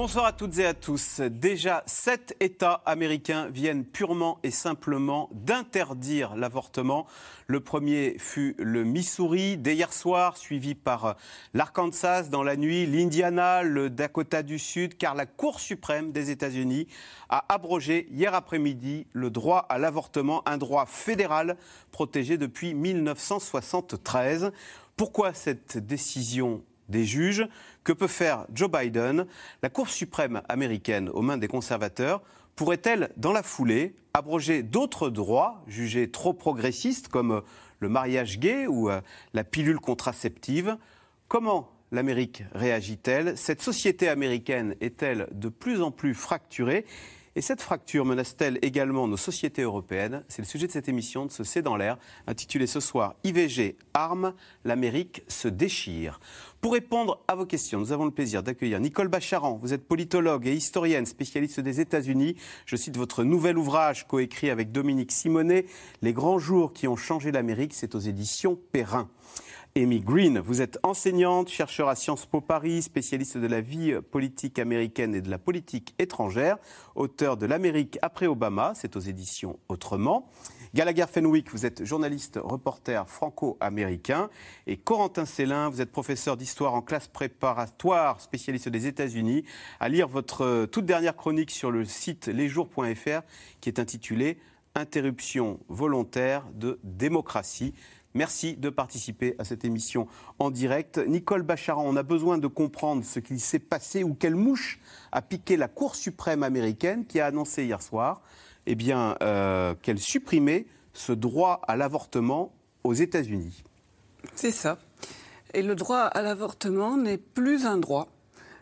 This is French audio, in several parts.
Bonsoir à toutes et à tous. Déjà, sept États américains viennent purement et simplement d'interdire l'avortement. Le premier fut le Missouri dès hier soir, suivi par l'Arkansas dans la nuit, l'Indiana, le Dakota du Sud, car la Cour suprême des États-Unis a abrogé hier après-midi le droit à l'avortement, un droit fédéral protégé depuis 1973. Pourquoi cette décision des juges? Que peut faire Joe Biden? La Cour suprême américaine aux mains des conservateurs pourrait-elle, dans la foulée, abroger d'autres droits jugés trop progressistes, comme le mariage gay ou euh, la pilule contraceptive? Comment l'Amérique réagit-elle? Cette société américaine est-elle de plus en plus fracturée? Et cette fracture menace-t-elle également nos sociétés européennes? C'est le sujet de cette émission de ce C'est dans l'air, intitulée ce soir IVG, armes, l'Amérique se déchire. Pour répondre à vos questions, nous avons le plaisir d'accueillir Nicole Bacharan. Vous êtes politologue et historienne, spécialiste des États-Unis. Je cite votre nouvel ouvrage coécrit avec Dominique Simonet, Les grands jours qui ont changé l'Amérique. C'est aux éditions Perrin. Amy Green. Vous êtes enseignante, chercheur à Sciences Po Paris, spécialiste de la vie politique américaine et de la politique étrangère, auteur de L'Amérique après Obama, c'est aux éditions Autrement. Gallagher Fenwick, vous êtes journaliste, reporter franco-américain. Et Corentin Célin, vous êtes professeur d'histoire en classe préparatoire, spécialiste des États-Unis. À lire votre toute dernière chronique sur le site lesjours.fr qui est intitulée Interruption volontaire de démocratie. Merci de participer à cette émission en direct. Nicole Bacharan, on a besoin de comprendre ce qui s'est passé ou quelle mouche a piqué la Cour suprême américaine qui a annoncé hier soir eh bien, euh, qu'elle supprimait ce droit à l'avortement aux États-Unis. C'est ça. Et le droit à l'avortement n'est plus un droit.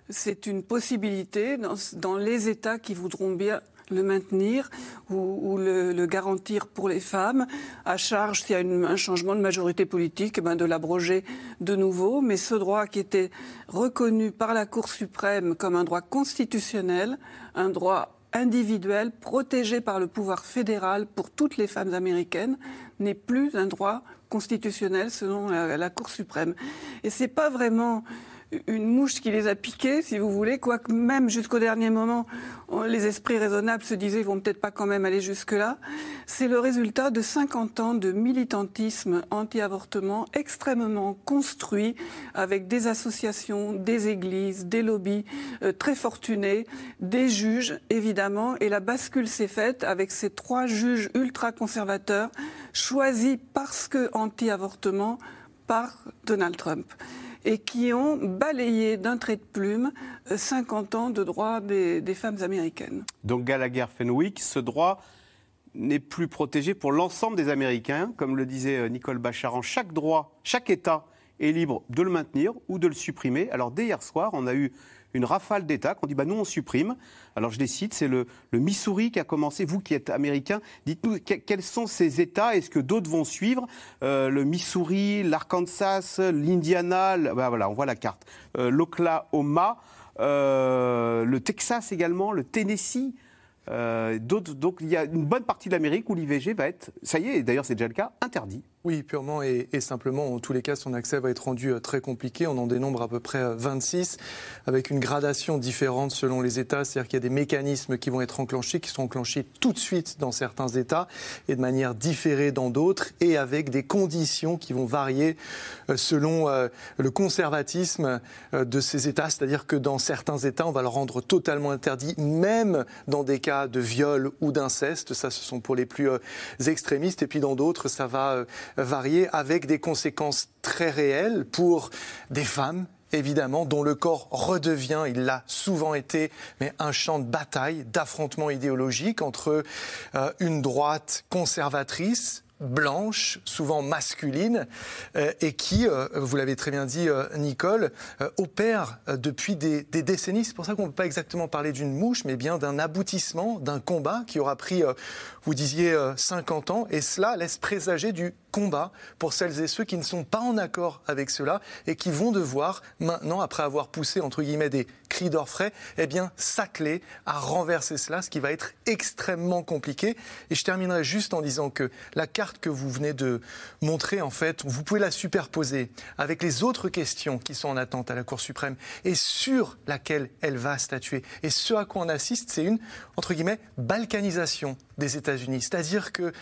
C'est une possibilité dans les États qui voudront bien le maintenir ou, le, garantir pour les femmes, à charge s'il y a un changement de majorité politique, eh ben de l'abroger de nouveau. Mais ce droit qui était reconnu par la Cour suprême comme un droit constitutionnel, un droit individuel protégé par le pouvoir fédéral pour toutes les femmes américaines n'est plus un droit constitutionnel selon la, Cour suprême. Et c'est pas vraiment une mouche qui les a piqués, si vous voulez, quoique même jusqu'au dernier moment, les esprits raisonnables se disaient, ils vont peut-être pas quand même aller jusque-là. C'est le résultat de 50 ans de militantisme anti-avortement extrêmement construit, avec des associations, des églises, des lobbies euh, très fortunés, des juges, évidemment, et la bascule s'est faite avec ces trois juges ultra-conservateurs choisis parce que anti-avortement par Donald Trump et qui ont balayé d'un trait de plume 50 euh, ans de droit des, femmes américaines. Donc Gallagher Fenwick, ce droit n'est plus protégé pour l'ensemble des Américains, comme le disait euh, Nicole Bacharan. Chaque droit, chaque État est libre de le maintenir ou de le supprimer. Alors dès hier soir, on a eu une rafale d'États qu'on dit bah, nous on supprime. Alors je les cite, c'est le, Missouri qui a commencé. Vous qui êtes américain, dites-nous quels sont ces États? Est-ce que d'autres vont suivre? Euh, Le Missouri, l'Arkansas, l'Indiana, bah, voilà, on voit la carte. Euh, L'Oklahoma, euh, le Texas également, le Tennessee. donc il y a une bonne partie de l'Amérique où l'IVG va être, ça y est, d'ailleurs c'est déjà le cas, interdit. Oui, purement et, simplement. En tous les cas, son accès va être rendu euh, très compliqué. On en dénombre à peu près 26, euh, avec une gradation différente selon les États. C'est-à-dire qu'il y a des mécanismes qui vont être enclenchés, qui sont enclenchés tout de suite dans certains États et de manière différée dans d'autres, et avec des conditions qui vont varier euh, selon le conservatisme de ces États. C'est-à-dire que dans certains États, on va le rendre totalement interdit, même dans des cas de viol ou d'inceste. Ça, ce sont pour les plus extrémistes. Et puis dans d'autres, ça va varier avec des conséquences très réelles pour des femmes évidemment, dont le corps redevient, il l'a souvent été, mais un champ de bataille, d'affrontement idéologique entre euh, une droite conservatrice, blanche, souvent masculine, euh, et qui, euh, vous l'avez très bien dit, Nicole, opère depuis des, décennies. C'est pour ça qu'on ne peut pas exactement parler d'une mouche, mais bien d'un aboutissement, d'un combat qui aura pris, vous disiez, 50 ans, et cela laisse présager du combat pour celles et ceux qui ne sont pas en accord avec cela et qui vont devoir maintenant, après avoir poussé entre guillemets des cris d'orfraie, eh bien s'atteler à renverser cela, ce qui va être extrêmement compliqué. Et je terminerai juste en disant que la carte que vous venez de montrer, en fait, vous pouvez la superposer avec les autres questions qui sont en attente à la Cour suprême et sur laquelle elle va statuer. Et ce à quoi on assiste, c'est une, entre guillemets, balkanisation des États-Unis. C'est-à-dire qu'il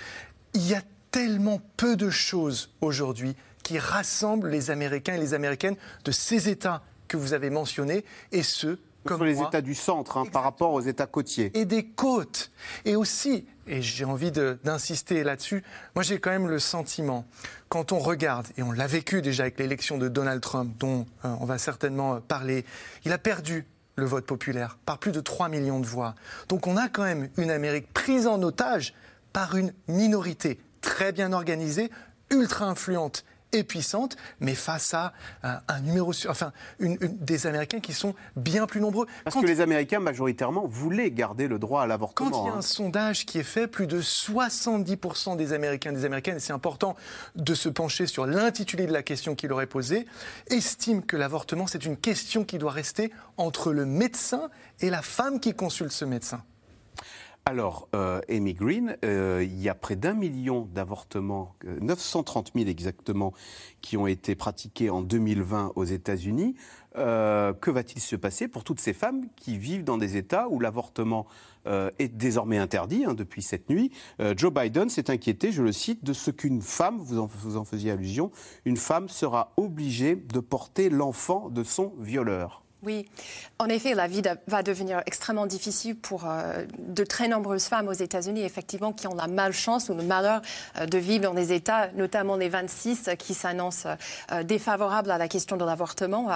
y a tellement peu de choses aujourd'hui qui rassemblent les Américains et les Américaines de ces États que vous avez mentionnés et ceux comme les États du centre hein, par rapport aux États côtiers. Et des côtes. Et aussi, et j'ai envie d'insister là-dessus, moi j'ai quand même le sentiment, quand on regarde, et on l'a vécu déjà avec l'élection de Donald Trump, dont euh, on va certainement parler, il a perdu le vote populaire par plus de 3 millions de voix. Donc on a quand même une Amérique prise en otage par une minorité très bien organisée, ultra influente et puissante, mais face à un, numéro, enfin, des Américains qui sont bien plus nombreux. Parce que les Américains, majoritairement, voulaient garder le droit à l'avortement. Quand il y a un hein. sondage qui est fait, plus de 70% des Américains et des Américaines, et c'est important de se pencher sur l'intitulé de la question qu'il aurait posée, estiment que l'avortement, c'est une question qui doit rester entre le médecin et la femme qui consulte ce médecin. Alors, euh, Amy Green, euh, il y a près d'un million d'avortements, 930 euh, 000 exactement, qui ont été pratiqués en 2020 aux États-Unis. que va-t-il se passer pour toutes ces femmes qui vivent dans des États où l'avortement est désormais interdit hein, depuis cette nuit? Joe Biden s'est inquiété, je le cite, de ce qu'une femme, vous en, vous en faisiez allusion, une femme sera obligée de porter l'enfant de son violeur. Oui, en effet, la vie va devenir extrêmement difficile pour euh, de très nombreuses femmes aux États-Unis, effectivement, qui ont la malchance ou le malheur euh, de vivre dans des États, notamment les 26, qui s'annoncent euh, défavorables à la question de l'avortement,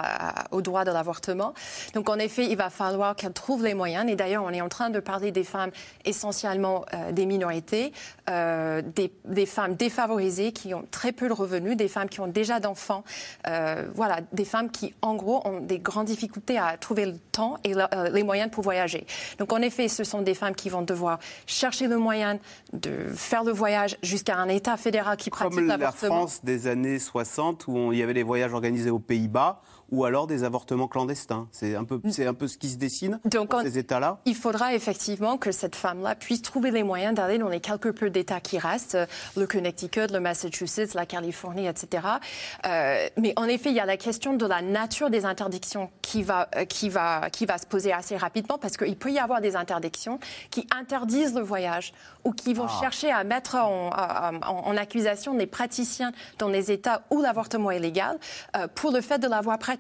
au droit de l'avortement. Donc, en effet, il va falloir qu'elles trouvent les moyens. Et d'ailleurs, on est en train de parler des femmes essentiellement des minorités, des, des, femmes défavorisées qui ont très peu de revenus, des femmes qui ont déjà d'enfants, voilà, des femmes qui, en gros, ont des grandes difficultés à trouver le temps et euh, les moyens pour voyager. Donc en effet, ce sont des femmes qui vont devoir chercher le moyen de faire le voyage jusqu'à un État fédéral qui pratique l'avortement. Comme la France des années 60 où il y avait des voyages organisés aux Pays-Bas ou alors des avortements clandestins. C'est un peu, c'est un peu ce qui se dessine Donc, dans ces États-là. Il faudra effectivement que cette femme-là puisse trouver les moyens d'aller dans les quelques peu d'États qui restent, le Connecticut, le Massachusetts, la Californie, etc. Euh, mais en effet, il y a la question de la nature des interdictions qui va, euh, qui va, qui va se poser assez rapidement parce qu'il peut y avoir des interdictions qui interdisent le voyage ou qui vont ah. chercher à mettre en, en, accusation des praticiens dans les États où l'avortement est légal euh, pour le fait de l'avoir pratiqué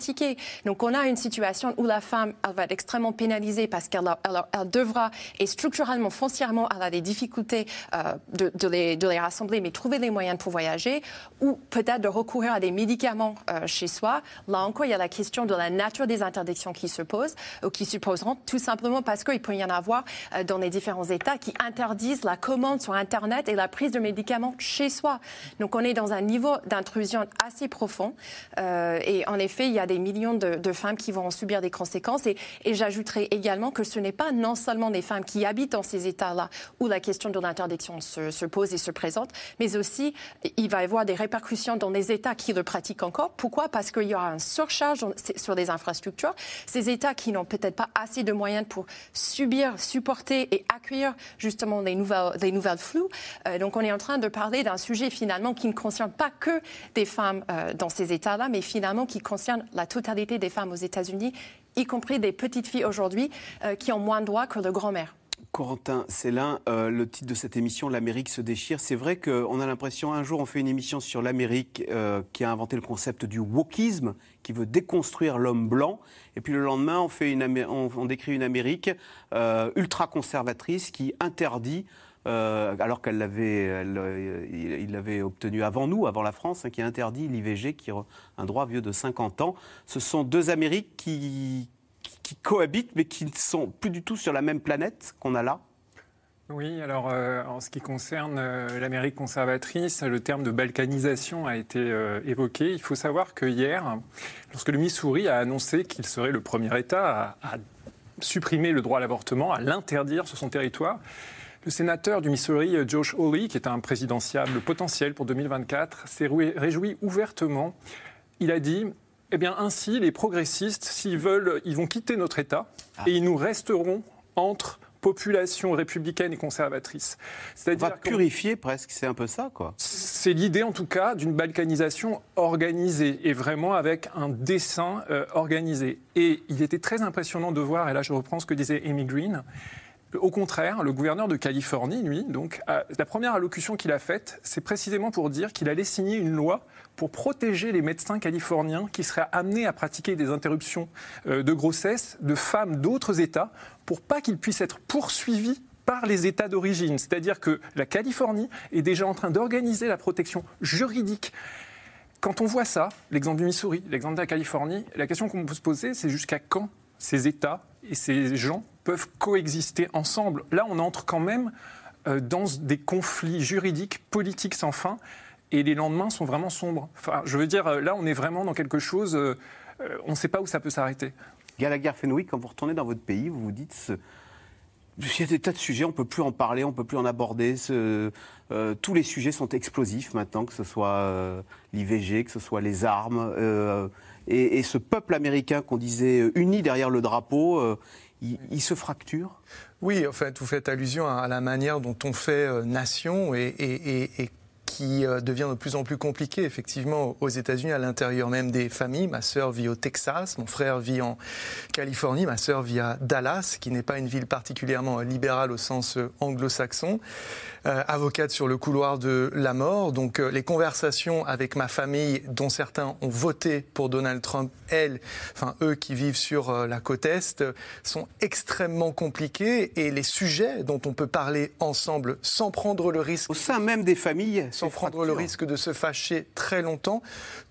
donc on a une situation où la femme, va être extrêmement pénalisée parce qu'elle elle, devra, et structurellement, foncièrement, elle a des difficultés euh, de, les, rassembler, mais trouver les moyens pour voyager, ou peut-être de recourir à des médicaments euh, chez soi. Là encore, il y a la question de la nature des interdictions qui se posent, ou qui se poseront, tout simplement parce qu'il peut y en avoir euh, dans les différents États qui interdisent la commande sur Internet et la prise de médicaments chez soi. Donc on est dans un niveau d'intrusion assez profond. et en effet, il y a des millions de, femmes qui vont subir des conséquences. Et, et j'ajouterai également que ce n'est pas non seulement des femmes qui habitent dans ces États-là où la question de l'interdiction se, se, pose et se présente, mais aussi il va y avoir des répercussions dans les États qui le pratiquent encore. Pourquoi? Parce qu'il y aura un surcharge sur des infrastructures. Ces États qui n'ont peut-être pas assez de moyens pour subir, supporter et accueillir justement des nouvelles, des. Euh, donc on est en train de parler d'un sujet finalement qui ne concerne pas que des femmes euh, dans ces États-là, mais finalement qui concerne la totalité des femmes aux États-Unis, y compris des petites filles aujourd'hui, euh, qui ont moins de droits que de grand-mères. Corentin Célin, euh, le titre de cette émission, L'Amérique se déchire. C'est vrai qu'on a l'impression, un jour, on fait une émission sur l'Amérique euh, qui a inventé le concept du wokisme, qui veut déconstruire l'homme blanc. Et puis le lendemain, on, fait une, on décrit une Amérique ultra-conservatrice qui interdit euh, alors qu'il l'avait, euh, il l'avait obtenu avant nous, avant la France, hein, qui interdit l'IVG, qui est un droit vieux de 50 ans. Ce sont deux Amériques qui, cohabitent, mais qui ne sont plus du tout sur la même planète qu'on a là. Oui, alors euh, en ce qui concerne l'Amérique conservatrice, le terme de balkanisation a été évoqué. Il faut savoir que hier, lorsque le Missouri a annoncé qu'il serait le premier État à supprimer le droit à l'avortement, à l'interdire sur son territoire, Le sénateur du Missouri, Josh Hawley, qui est un présidentiable potentiel pour 2024, s'est réjoui ouvertement. Il a dit eh bien, ainsi, les progressistes, s'ils veulent, ils vont quitter notre État ah. et ils nous resteront entre population républicaine et conservatrice. C'est-à-dire purifier presque, c'est un peu ça, quoi. C'est l'idée, en tout cas, d'une balkanisation organisée et vraiment avec un dessin euh, organisé. Et il était très impressionnant de voir, et là je reprends ce que disait Amy Green, au contraire, le gouverneur de Californie, lui, donc, la première allocution qu'il a faite, c'est précisément pour dire qu'il allait signer une loi pour protéger les médecins californiens qui seraient amenés à pratiquer des interruptions euh, de grossesse de femmes d'autres États pour pas qu'ils puissent être poursuivis par les États d'origine. C'est-à-dire que la Californie est déjà en train d'organiser la protection juridique. Quand on voit ça, l'exemple du Missouri, l'exemple de la Californie, la question qu'on peut se poser, c'est jusqu'à quand ces États et ces gens peuvent coexister ensemble. Là, on entre quand même euh, dans des conflits juridiques, politiques sans fin, et les lendemains sont vraiment sombres. Enfin, je veux dire, euh, là, on est vraiment dans quelque chose, euh, on ne sait pas où ça peut s'arrêter. Gallagher Fenwick, quand vous retournez dans votre pays, vous vous dites, il y a des tas de sujets, on ne peut plus en parler, on ne peut plus en aborder. Tous les sujets sont explosifs maintenant, que ce soit l'IVG, que ce soit les armes. Et, et, ce peuple américain qu'on disait uni derrière le drapeau, il, se fracture? Oui, en fait, vous faites allusion à la manière dont on fait euh, nation et, et, qui euh, devient de plus en plus compliqué, effectivement, aux États-Unis, à l'intérieur même des familles. Ma sœur vit au Texas, mon frère vit en Californie, ma sœur vit à Dallas, qui n'est pas une ville particulièrement libérale au sens euh, anglo-saxon. Euh, avocate sur le couloir de la mort. Donc les conversations avec ma famille, dont certains ont voté pour Donald Trump, elles, enfin eux qui vivent sur la côte est, sont extrêmement compliquées et les sujets dont on peut parler ensemble sans prendre le risque. Au sein même des familles, sans prendre le risque de se fâcher très longtemps,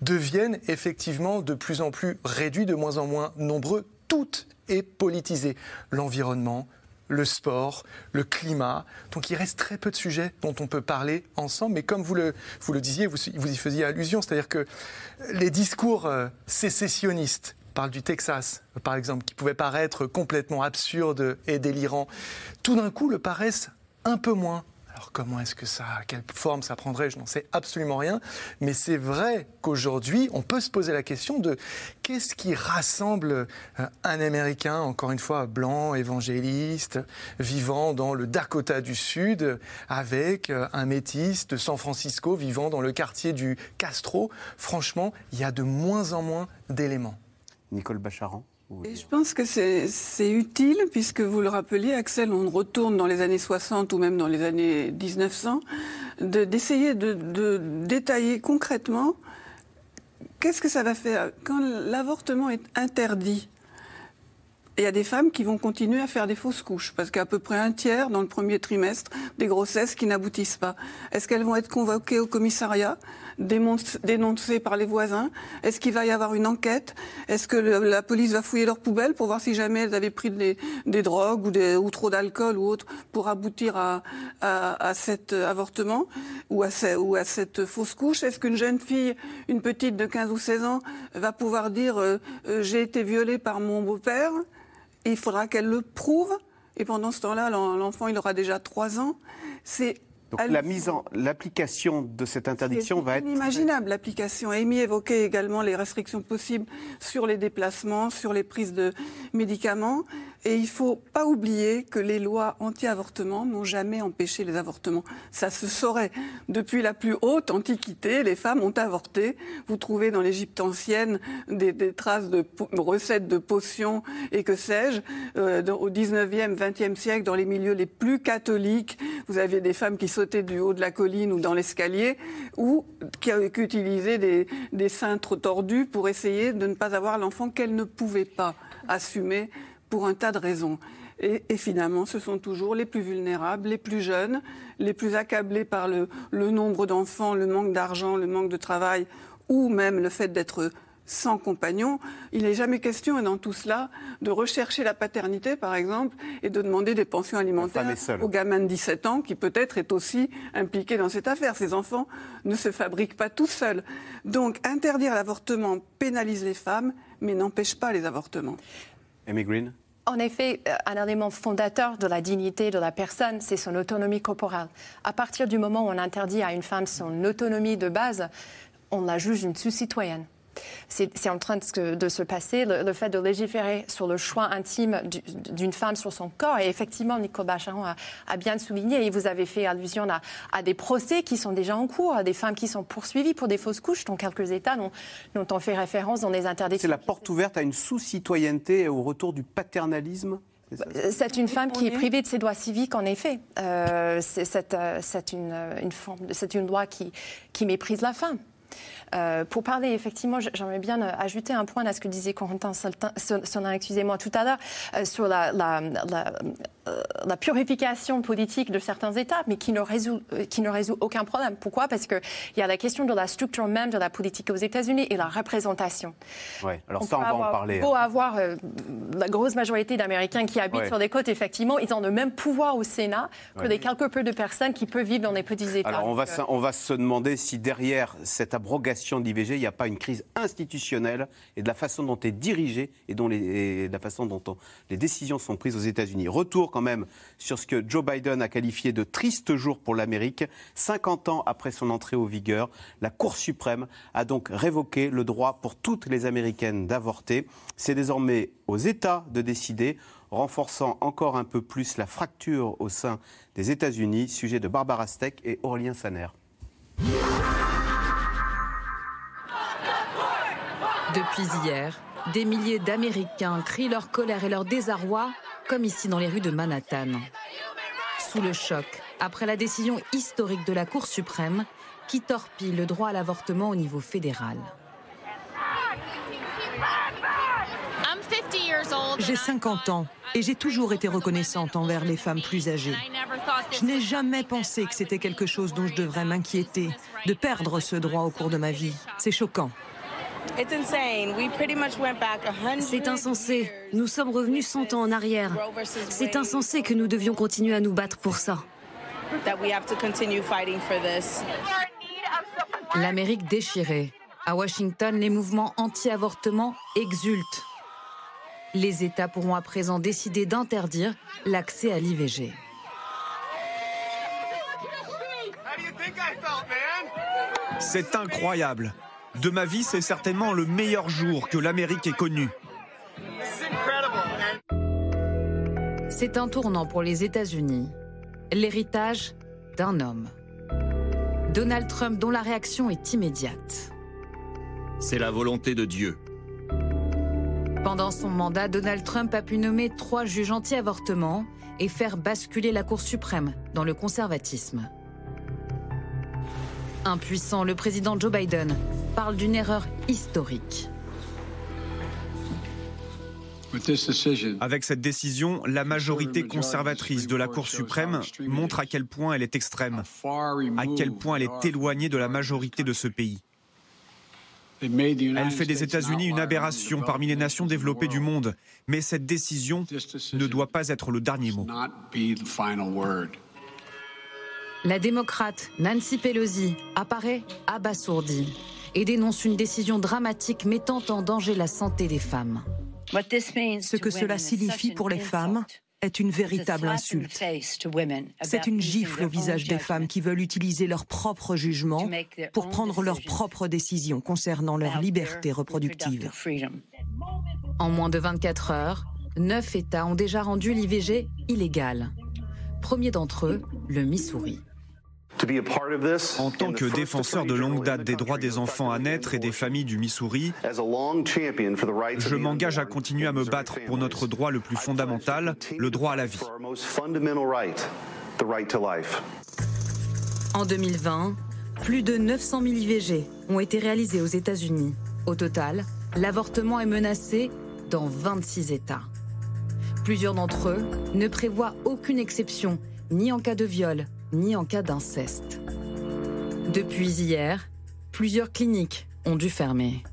deviennent effectivement de plus en plus réduits, de moins en moins nombreux. Tout est politisé. L'environnement, le sport, le climat. Donc il reste très peu de sujets dont on peut parler ensemble. Mais comme vous le, vous le disiez, vous, vous y faisiez allusion, c'est-à-dire que les discours euh, sécessionnistes, parle du Texas, par exemple, qui pouvaient paraître complètement absurdes et délirants, tout d'un coup le paraissent un peu moins alors comment est-ce que ça, quelle forme ça prendrait, je n'en sais absolument rien. Mais c'est vrai qu'aujourd'hui, on peut se poser la question de qu'est-ce qui rassemble euh, un Américain, encore une fois blanc, évangéliste, vivant dans le Dakota du Sud, avec euh, un métis de San Francisco vivant dans le quartier du Castro? Franchement, il y a de moins en moins d'éléments. Nicole Bacharan et je pense que c'est utile, puisque vous le rappeliez, Axel, on retourne dans les années 60 ou même dans les années 1900, d'essayer de, de, détailler concrètement qu'est-ce que ça va faire quand l'avortement est interdit. Il y a des femmes qui vont continuer à faire des fausses couches, parce qu'à peu près un tiers dans le premier trimestre des grossesses qui n'aboutissent pas. Est-ce qu'elles vont être convoquées au commissariat? Dénoncées par les voisins Est-ce qu'il va y avoir une enquête? Est-ce que la police va fouiller leurs poubelles pour voir si jamais elles avaient pris des, drogues ou, trop d'alcool ou autre pour aboutir à, cet avortement ou à, ou à cette fausse couche? Est-ce qu'une jeune fille, une petite de 15 ou 16 ans, va pouvoir dire euh, euh, j'ai été violée par mon beau-père? Il faudra qu'elle le prouve. Et pendant ce temps-là, l'enfant, il aura déjà 3 ans. C'est donc la mise en l'application de cette interdiction va être inimaginable. L'application. Amy évoquait également les restrictions possibles sur les déplacements, sur les prises de médicaments. Et il ne faut pas oublier que les lois anti-avortement n'ont jamais empêché les avortements. Ça se saurait. Depuis la plus haute antiquité, les femmes ont avorté. Vous trouvez dans l'Égypte ancienne des, traces de recettes de potions et que sais-je. Euh, au 19e, 20e siècle, dans les milieux les plus catholiques, vous aviez des femmes qui sautaient du haut de la colline ou dans l'escalier ou qui, qui utilisaient des, des cintres tordus pour essayer de ne pas avoir l'enfant qu'elles ne pouvaient pas assumer pour un tas de raisons. Et, finalement, ce sont toujours les plus vulnérables, les plus jeunes, les plus accablés par le, nombre d'enfants, le manque d'argent, le manque de travail, ou même le fait d'être sans compagnon. Il n'est jamais question, dans tout cela, de rechercher la paternité, par exemple, et de demander des pensions alimentaires au gamin de 17 ans, qui peut-être est aussi impliqué dans cette affaire. Ces enfants ne se fabriquent pas tout seuls. Donc, interdire l'avortement pénalise les femmes, mais n'empêche pas les avortements. Green? En effet, euh, un élément fondateur de la dignité de la personne, c'est son autonomie corporelle. À partir du moment où on interdit à une femme son autonomie de base, on la juge une sous-citoyenne c'est en train de, se passer, le, fait de légiférer sur le choix intime d'une femme sur son corps. Et effectivement, Nicole Bacharon a, bien souligné, et vous avez fait allusion à, des procès qui sont déjà en cours, à des femmes qui sont poursuivies pour des fausses couches, dont quelques États dont, on fait référence dans les interdictions. C'est la porte ouverte à une sous-citoyenneté et au retour du paternalisme c'est une femme qui est privée de ses droits civiques, en effet. Euh, c'est euh, une, une loi qui, qui méprise la femme. Euh, pour parler, effectivement, j'aimerais bien euh, ajouter un point à ce que disait Corentin Sonin, excusez-moi, tout à l'heure, euh, sur la, la, purification politique de certains États, mais qui ne résout, qui ne résout aucun problème. Pourquoi? Parce qu'il y a la question de la structure même de la politique aux États-Unis et la représentation. Oui, alors ça, on va en parler. Il faut avoir la grosse majorité d'Américains qui habitent sur des côtes, effectivement, ils ont le même pouvoir au Sénat que les quelques peu de personnes qui peuvent vivre dans des petits États. Alors on va, on va se demander si derrière cette abrogation de l'IVG, il n'y a pas une crise institutionnelle et de la façon dont est dirigée et, dont de la façon dont les décisions sont prises aux États-Unis. Retour quand même sur ce que Joe Biden a qualifié de triste jour pour l'Amérique. 50 ans après son entrée au vigueur, la Cour suprême a donc révoqué le droit pour toutes les Américaines d'avorter. C'est désormais aux États de décider renforçant encore un peu plus la fracture au sein des États-Unis. Sujet de Barbara Steck et Aurélien Saner. Depuis hier, des milliers d'Américains crient leur colère et leur désarroi, comme ici dans les rues de Manhattan. Sous le choc, après la décision historique de la Cour suprême qui torpille le droit à l'avortement au niveau fédéral. J'ai 50 ans et j'ai toujours été reconnaissante envers les femmes plus âgées. Je n'ai jamais pensé que c'était quelque chose dont je devrais m'inquiéter, de perdre ce droit au cours de ma vie. C'est choquant. C'est insensé. Nous sommes revenus 100 ans en arrière. C'est insensé que nous devions continuer à nous battre pour ça. L'Amérique déchirée. À Washington, les mouvements anti-avortement exultent. Les États pourront à présent décider d'interdire l'accès à l'IVG. C'est incroyable. De ma vie, c'est certainement le meilleur jour que l'Amérique ait connu. C'est un tournant pour les États-Unis. L'héritage d'un homme. Donald Trump dont la réaction est immédiate. C'est la volonté de Dieu. Pendant son mandat, Donald Trump a pu nommer trois juges anti-avortement et faire basculer la Cour suprême dans le conservatisme. Impuissant, le président Joe Biden parle d'une erreur historique. Avec cette décision, la majorité conservatrice de la Cour suprême montre à quel point elle est extrême, à quel point elle est éloignée de la majorité de ce pays. Elle fait des États-Unis une aberration parmi les nations développées du monde, mais cette décision ne doit pas être le dernier mot. La démocrate Nancy Pelosi apparaît abasourdie et dénonce une décision dramatique mettant en danger la santé des femmes. Ce que cela signifie pour les femmes est une véritable insulte. C'est une gifle au visage des femmes qui veulent utiliser leur propre jugement pour prendre leurs propres décisions concernant leur liberté reproductive. En moins de 24 heures, neuf États ont déjà rendu l'IVG illégal. Premier d'entre eux, le Missouri. En tant que défenseur de longue date des droits des enfants à naître et des familles du Missouri, je m'engage à continuer à me battre pour notre droit le plus fondamental, le droit à la vie. En 2020, plus de 900 000 IVG ont été réalisés aux États-Unis. Au total, l'avortement est menacé dans 26 États. Plusieurs d'entre eux ne prévoient aucune exception, ni en cas de viol, ni en cas d'inceste. Depuis hier, plusieurs cliniques ont dû fermer.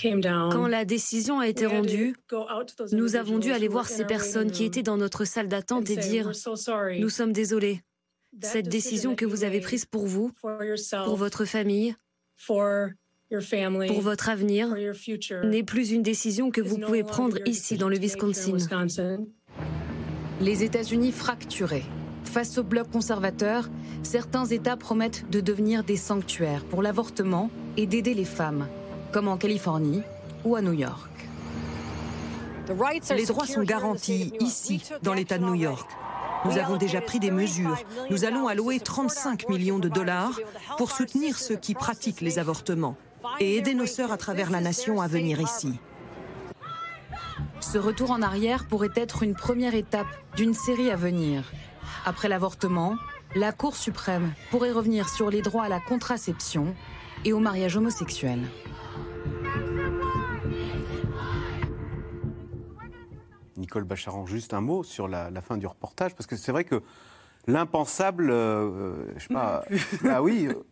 Quand la décision a été rendue, nous avons dû aller voir ces personnes qui étaient dans notre salle d'attente et dire ⁇ Nous sommes désolés. Cette décision que vous avez prise pour vous, pour votre famille, pour votre avenir n'est plus une décision que vous pouvez prendre ici dans le Wisconsin. Les États-Unis fracturés. Face au bloc conservateur, certains États promettent de devenir des sanctuaires pour l'avortement et d'aider les femmes, comme en Californie ou à New York. Les droits sont garantis ici, dans l'État de New York. Nous avons déjà pris des mesures. Nous allons allouer 35 millions de dollars pour soutenir ceux qui pratiquent les avortements et aider nos sœurs à travers la nation à venir ici. Ce retour en arrière pourrait être une première étape d'une série à venir. Après l'avortement, la Cour suprême pourrait revenir sur les droits à la contraception et au mariage homosexuel. Nicole Bacharan, juste un mot sur la, fin du reportage, parce que c'est vrai que l'impensable, je euh, euh, je sais pas, ah oui, euh,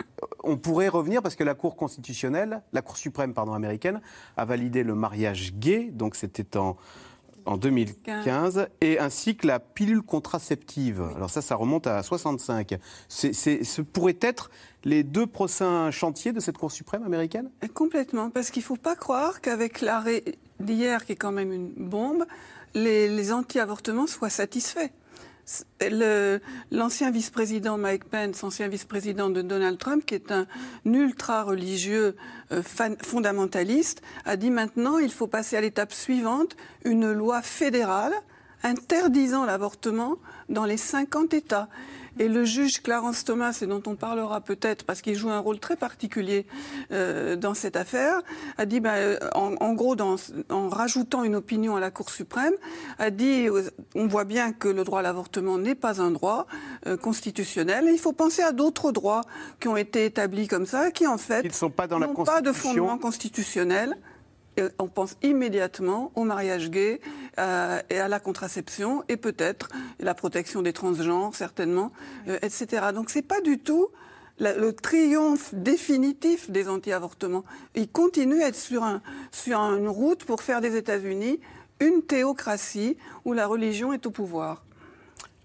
on pourrait revenir parce que la Cour constitutionnelle, la Cour suprême pardon américaine, a validé le mariage gay, donc c'était en en 2015, et ainsi que la pilule contraceptive. Alors ça, ça remonte à 65. ce pourrait être les deux prochains chantiers de cette Cour suprême américaine? Complètement, parce qu'il ne faut pas croire qu'avec l'arrêt d'hier, qui est quand même une bombe, les, anti-avortements soient satisfaits. L'ancien vice-président Mike Pence, ancien vice-président de Donald Trump, qui est un ultra-religieux euh, fondamentaliste, a dit maintenant il faut passer à l'étape suivante, une loi fédérale interdisant l'avortement dans les 50 États. Et le juge Clarence Thomas, et dont on parlera peut-être parce qu'il joue un rôle très particulier euh, dans cette affaire, a dit, bah, en, gros, en rajoutant une opinion à la Cour suprême, a dit, euh, on voit bien que le droit à l'avortement n'est pas un droit euh, constitutionnel. Et il faut penser à d'autres droits qui ont été établis comme ça, qui en fait n'ont pas, pas de fondement constitutionnel on pense immédiatement au mariage gay euh, et à la contraception et peut-être la protection des transgenres, certainement, euh, etc. Donc c'est pas du tout le triomphe définitif des anti-avortements. Ils continuent à être sur, un, sur une route pour faire des États-Unis une théocratie où la religion est au pouvoir.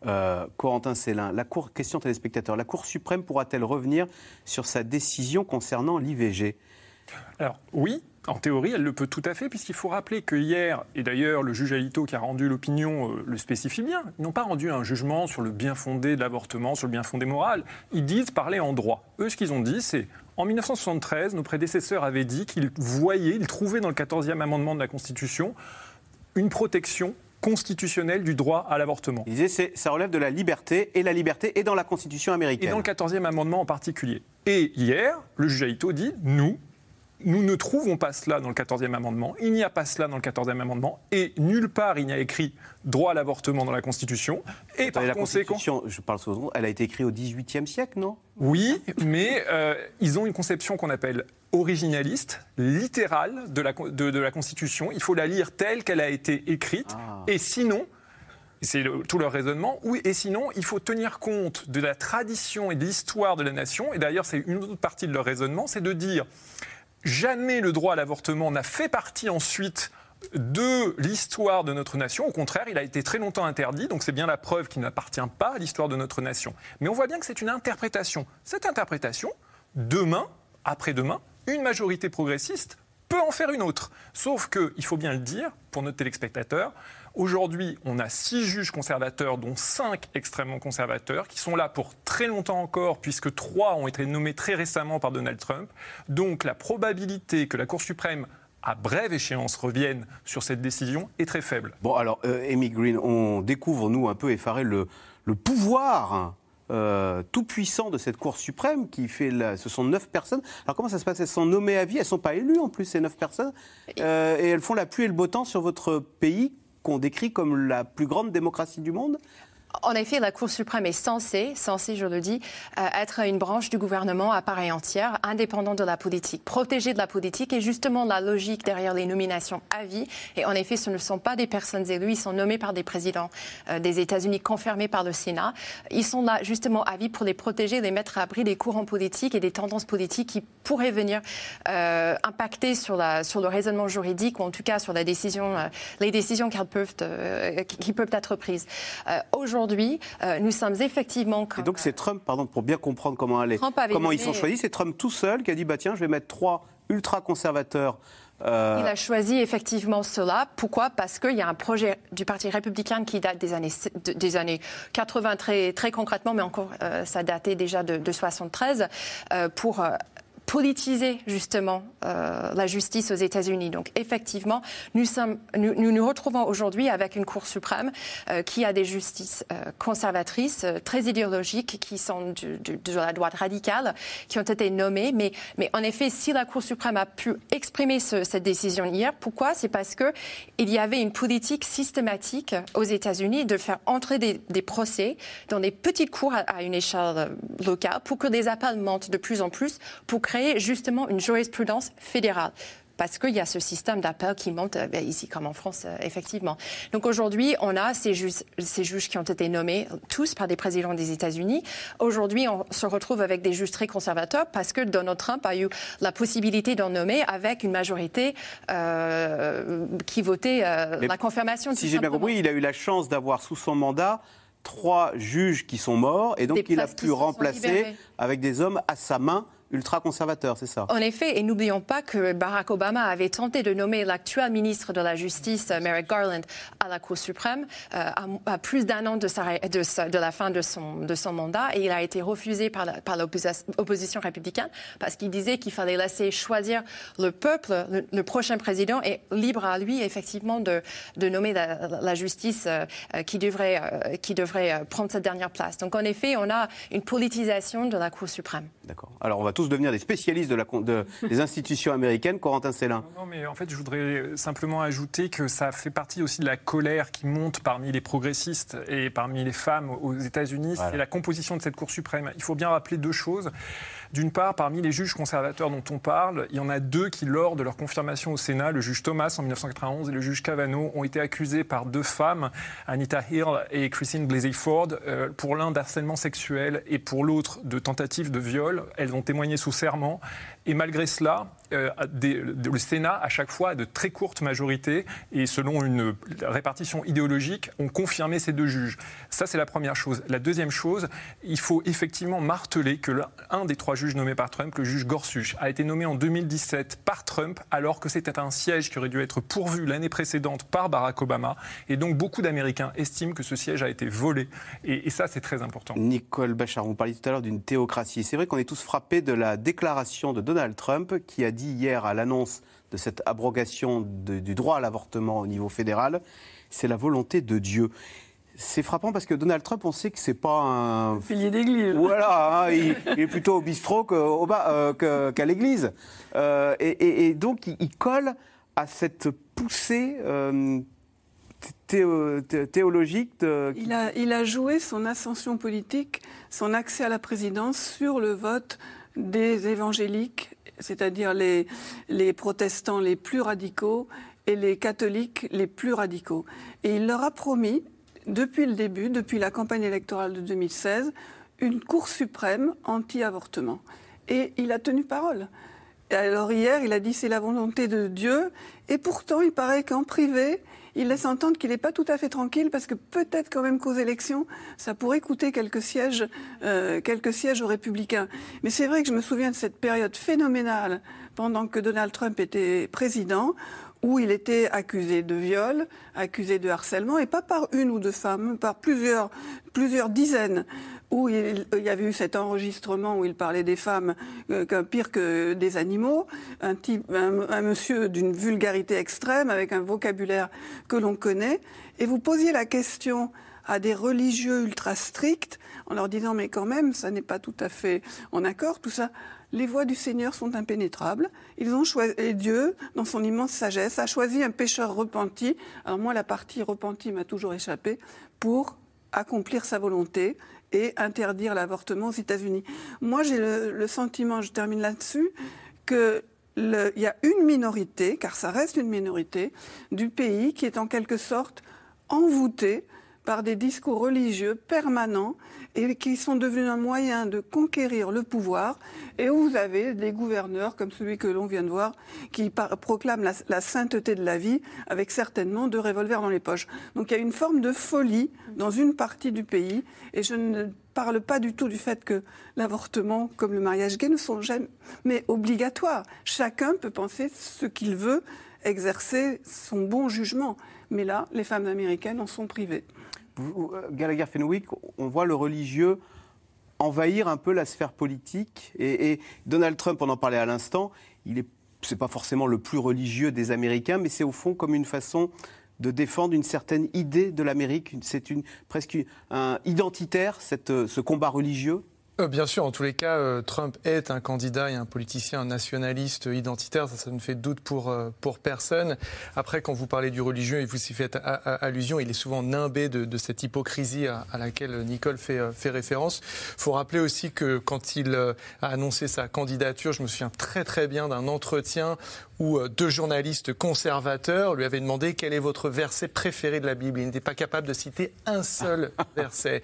Euh, Corentin Célin, la cour, question téléspectateur, la Cour suprême pourra-t-elle revenir sur sa décision concernant l'IVG Alors oui, en théorie, elle le peut tout à fait, puisqu'il faut rappeler que hier, et d'ailleurs le juge Alito qui a rendu l'opinion euh, le spécifie bien, ils n'ont pas rendu un jugement sur le bien fondé de l'avortement, sur le bien fondé moral. Ils disent parler en droit. Eux, ce qu'ils ont dit, c'est en 1973, nos prédécesseurs avaient dit qu'ils voyaient, ils trouvaient dans le 14e amendement de la Constitution une protection constitutionnelle du droit à l'avortement. Ils disaient ça relève de la liberté, et la liberté est dans la Constitution américaine. Et dans le 14e amendement en particulier. Et hier, le juge Alito dit, nous, nous ne trouvons pas cela dans le 14e amendement, il n'y a pas cela dans le 14e amendement, et nulle part il n'y a écrit droit à l'avortement dans la Constitution. Et par la conséquent. Constitution, je parle sous elle a été écrite au 18e siècle, non? Oui, mais euh, ils ont une conception qu'on appelle originaliste, littérale de la, de, la, Constitution. Il faut la lire telle qu'elle a été écrite, ah. et sinon. C'est tout leur raisonnement. Oui, et sinon, il faut tenir compte de la tradition et de l'histoire de la nation. Et d'ailleurs, c'est une autre partie de leur raisonnement, c'est de dire Jamais le droit à l'avortement n'a fait partie ensuite de l'histoire de notre nation. Au contraire, il a été très longtemps interdit, donc c'est bien la preuve qu'il n'appartient pas à l'histoire de notre nation. Mais on voit bien que c'est une interprétation. Cette interprétation, demain, après-demain, une majorité progressiste peut en faire une autre. Sauf que, il faut bien le dire, pour notre téléspectateur, Aujourd'hui, on a six juges conservateurs, dont cinq extrêmement conservateurs, qui sont là pour très longtemps encore, puisque trois ont été nommés très récemment par Donald Trump. Donc la probabilité que la Cour suprême à brève échéance revienne sur cette décision est très faible. Bon, alors, euh, Amy Green, on découvre, nous, un peu effaré, le, le pouvoir euh, tout puissant de cette Cour suprême qui fait ce sont neuf personnes. Alors comment ça se passe? Elles sont nommées à vie, elles ne sont pas élues en plus ces neuf personnes, euh, et elles font la pluie et le beau temps sur votre pays? Qu'on décrit comme la plus grande démocratie du monde en effet, la Cour suprême est censée, censée, je le dis, euh, être une branche du gouvernement à part entière, indépendante de la politique, protégée de la politique, et justement la logique derrière les nominations à vie. Et en effet, ce ne sont pas des personnes élues, ils sont nommés par des présidents euh, des États-Unis, confirmés par le Sénat. Ils sont là justement à vie pour les protéger, les mettre à abri des courants politiques et des tendances politiques qui pourraient venir euh, impacter sur, la, sur le raisonnement juridique, ou en tout cas sur la décision, les décisions qui peuvent, qui peuvent être prises. Aujourd'hui, aujourd'hui, euh, nous sommes effectivement. Et donc c'est Trump, pardon, pour bien comprendre comment, comment ils sont choisis, c'est Trump tout seul qui a dit bah tiens, je vais mettre trois ultra-conservateur euh, Il a choisi effectivement cela. Pourquoi? Parce qu'il y a un projet du Parti républicain qui date des années, des années 80 très, très concrètement, mais encore euh, ça datait déjà de, de 73, euh, pour politiser justement euh, la justice aux États-Unis. Donc effectivement, nous, nous, retrouvons aujourd'hui avec une Cour suprême euh, qui a des justices euh, conservatrices, très idéologiques, qui sont de la droite radicale, qui ont été nommées. Mais, en effet, si la Cour suprême a pu exprimer cette décision hier, pourquoi? C'est parce que il y avait une politique systématique aux États-Unis de faire entrer des, des, procès dans des petites cours à, une échelle locale pour que les appels montent de plus en plus, pour créer justement une jurisprudence fédérale parce qu'il y a ce système d'appel qui monte euh, ben, ici comme en France, euh, effectivement. Donc aujourd'hui, on a ces, juges, ces juges qui ont été nommés tous par des présidents des États-Unis. Aujourd'hui, on se retrouve avec des juges très conservateurs parce que Donald Trump a eu la possibilité d'en nommer avec une majorité euh, qui votait la confirmation. Si j'ai bien compris, il a eu la chance d'avoir sous son mandat trois juges qui sont morts et donc il a pu remplacer avec des hommes à sa main ultra-conservateur, c'est ça? En effet, et n'oublions pas que Barack Obama avait tenté de nommer l'actuel ministre de la Justice, euh, Merrick Garland, à la Cour suprême euh, à, plus d'un an de, de, la fin de son, de son mandat, et il a été refusé par l'opposition républicaine parce qu'il disait qu'il fallait laisser choisir le peuple, le, prochain président, et libre à lui, effectivement, de, de nommer la, justice euh, qui, devrait, qui devrait prendre cette dernière place. Donc, en effet, on a une politisation de la Cour suprême. D'accord. Alors, on va tous devenir des spécialistes de la, des institutions américaines. Corentin Célin. Non, mais en fait, je voudrais simplement ajouter que ça fait partie aussi de la colère qui monte parmi les progressistes et parmi les femmes aux États-Unis. C'est la composition de cette Cour suprême. Il faut bien rappeler deux choses. D'une part, parmi les juges conservateurs dont on parle, il y en a deux qui, lors de leur confirmation au Sénat, le juge Thomas en 1991 et le juge Kavanaugh, ont été accusés par deux femmes, Anita Hill et Christine Blasey Ford, euh, pour l'un d'harcèlement sexuel et pour l'autre de tentative de viol. Elles ont témoigné sous serment. Et malgré cela, euh, le Sénat, à chaque fois, a de très courtes majorités et selon une répartition idéologique, ont confirmé ces deux juges. Ça, c'est la première chose. La deuxième chose, il faut effectivement marteler que l'un des trois juges nommés par Trump, le juge Gorsuch, a été nommé en 2017 par Trump alors que c'était un siège qui aurait dû être pourvu l'année précédente par Barack Obama. Et donc beaucoup d'Américains estiment que ce siège a été volé. Et, ça, c'est très important. Nicole Bachar, vous parliez tout à l'heure d'une théocratie. C'est vrai qu'on est tous frappés de la déclaration de Donald Trump qui a dit hier à l'annonce de cette abrogation du droit à l'avortement au niveau fédéral, c'est la volonté de Dieu. C'est frappant parce que Donald Trump, on sait que c'est pas un pilier d'église. Voilà, hein, il, est plutôt au bistrot euh, qu'à l'église. Euh, et, donc, il, colle à cette poussée euh, théologique. Il, a, il a joué son ascension politique, son accès à la présidence sur le vote des évangéliques, c'est-à-dire les, les protestants les plus radicaux et les catholiques les plus radicaux. Et il leur a promis, depuis le début, depuis la campagne électorale de 2016, une Cour suprême anti-avortement. Et il a tenu parole. Alors hier, il a dit c'est la volonté de Dieu. Et pourtant, il paraît qu'en privé, il laisse entendre qu'il n'est pas tout à fait tranquille parce que peut-être quand même qu'aux élections, ça pourrait coûter quelques sièges, euh, quelques sièges aux républicains. Mais c'est vrai que je me souviens de cette période phénoménale pendant que Donald Trump était président où il était accusé de viol, accusé de harcèlement, et pas par une ou deux femmes, par plusieurs, dizaines où il, y avait eu cet enregistrement où il parlait des femmes euh, pire que des animaux, un, un, monsieur d'une vulgarité extrême avec un vocabulaire que l'on connaît, et vous posiez la question à des religieux ultra stricts en leur disant mais quand même ça n'est pas tout à fait en accord tout ça. Les voies du Seigneur sont impénétrables. Ils ont choisi, et Dieu, dans son immense sagesse, a choisi un pécheur repenti. Alors moi, la partie repenti m'a toujours échappé pour accomplir sa volonté et interdire l'avortement aux États-Unis. Moi, j'ai le, sentiment, je termine là-dessus, qu'il y a une minorité, car ça reste une minorité, du pays qui est en quelque sorte envoûtée par des discours religieux permanents et qui sont devenus un moyen de conquérir le pouvoir, et où vous avez des gouverneurs comme celui que l'on vient de voir, qui proclament la, sainteté de la vie, avec certainement deux revolvers dans les poches. Donc il y a une forme de folie dans une partie du pays, et je ne parle pas du tout du fait que l'avortement, comme le mariage gay, ne sont jamais obligatoires. Chacun peut penser ce qu'il veut, exercer son bon jugement. Mais là, les femmes américaines en sont privées. Euh, Gallagher Fenwick, on voit le religieux envahir un peu la sphère politique. Et, Donald Trump, on en parlait à l'instant, il est c'est pas forcément le plus religieux des Américains, mais c'est au fond comme une façon de défendre une certaine idée de l'Amérique. C'est une, presque un identitaire, cette, ce combat religieux euh, bien sûr, en tous les cas, euh, Trump est un candidat et un politicien nationaliste identitaire, ça, ça ne fait doute pour, euh, pour personne. Après, quand vous parlez du religieux et vous y faites allusion, il est souvent nimbé de, cette hypocrisie à, laquelle Nicole fait, fait référence. Il faut rappeler aussi que quand il a annoncé sa candidature, je me souviens très très bien d'un entretien où deux journalistes conservateurs lui avaient demandé quel est votre verset préféré de la Bible. Il n'était pas capable de citer un seul verset.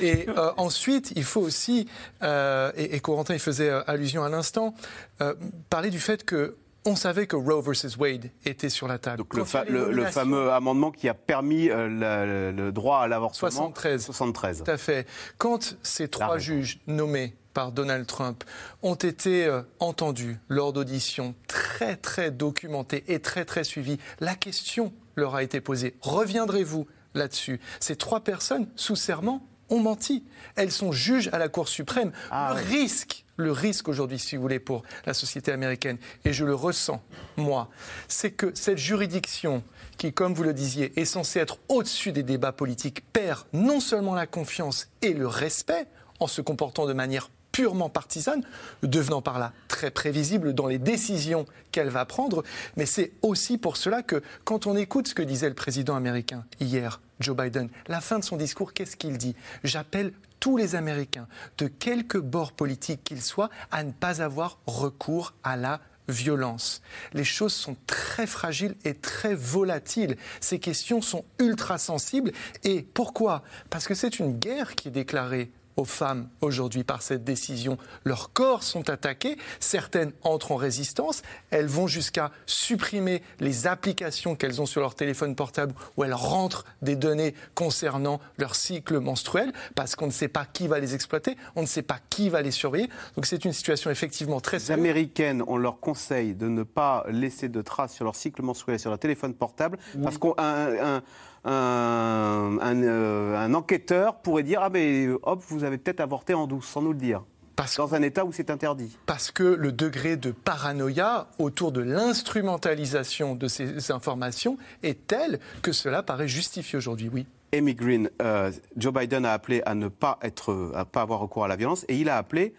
Et ensuite, il faut aussi euh, et, Corentin y faisait euh, allusion à l'instant, euh, parler du fait que on savait que Roe versus Wade était sur la table. Donc le, fameux amendement qui a permis le, droit à l'avortement. 73. 73. Tout à fait. Quand ces trois juges nommés par Donald Trump ont été entendus lors d'auditions très très documentées et très très suivies, la question leur a été posée. Reviendrez-vous là-dessus? Ces trois personnes sous serment ont menti. Elles sont juges à la Cour suprême. Ah le risque, le risque aujourd'hui, si vous voulez, pour la société américaine, et je le ressens, moi, c'est que cette juridiction qui, comme vous le disiez, est censée être au-dessus des débats politiques, perd non seulement la confiance et le respect en se comportant de manière purement partisane, devenant par là très prévisible dans les décisions qu'elle va prendre. Mais c'est aussi pour cela que quand on écoute ce que disait le président américain hier, Joe Biden, la fin de son discours, qu'est-ce qu'il dit? J'appelle tous les Américains, de quelque bord politique qu'ils soient, à ne pas avoir recours à la violence. Les choses sont très fragiles et très volatiles. Ces questions sont ultra sensibles. Et pourquoi? Parce que c'est une guerre qui est déclarée aux femmes aujourd'hui par cette décision. Leurs corps sont attaqués, certaines entrent en résistance, elles vont jusqu'à supprimer les applications qu'elles ont sur leur téléphone portable où elles rentrent des données concernant leur cycle menstruel parce qu'on ne sait pas qui va les exploiter, on ne sait pas qui va les surveiller. Donc c'est une situation effectivement très Les Américaines, on leur conseille de ne pas laisser de traces sur leur cycle menstruel sur leur téléphone portable parce qu'un un, euh, un, enquêteur pourrait dire Ah, mais hop, vous avez peut-être avorté en douce, sans nous le dire. Parce dans un état où c'est interdit. Parce que le degré de paranoïa autour de l'instrumentalisation de ces informations est tel que cela paraît justifié aujourd'hui, oui. Amy Green, euh, Joe Biden a appelé à ne pas, être, à pas avoir recours à la violence et il a appelé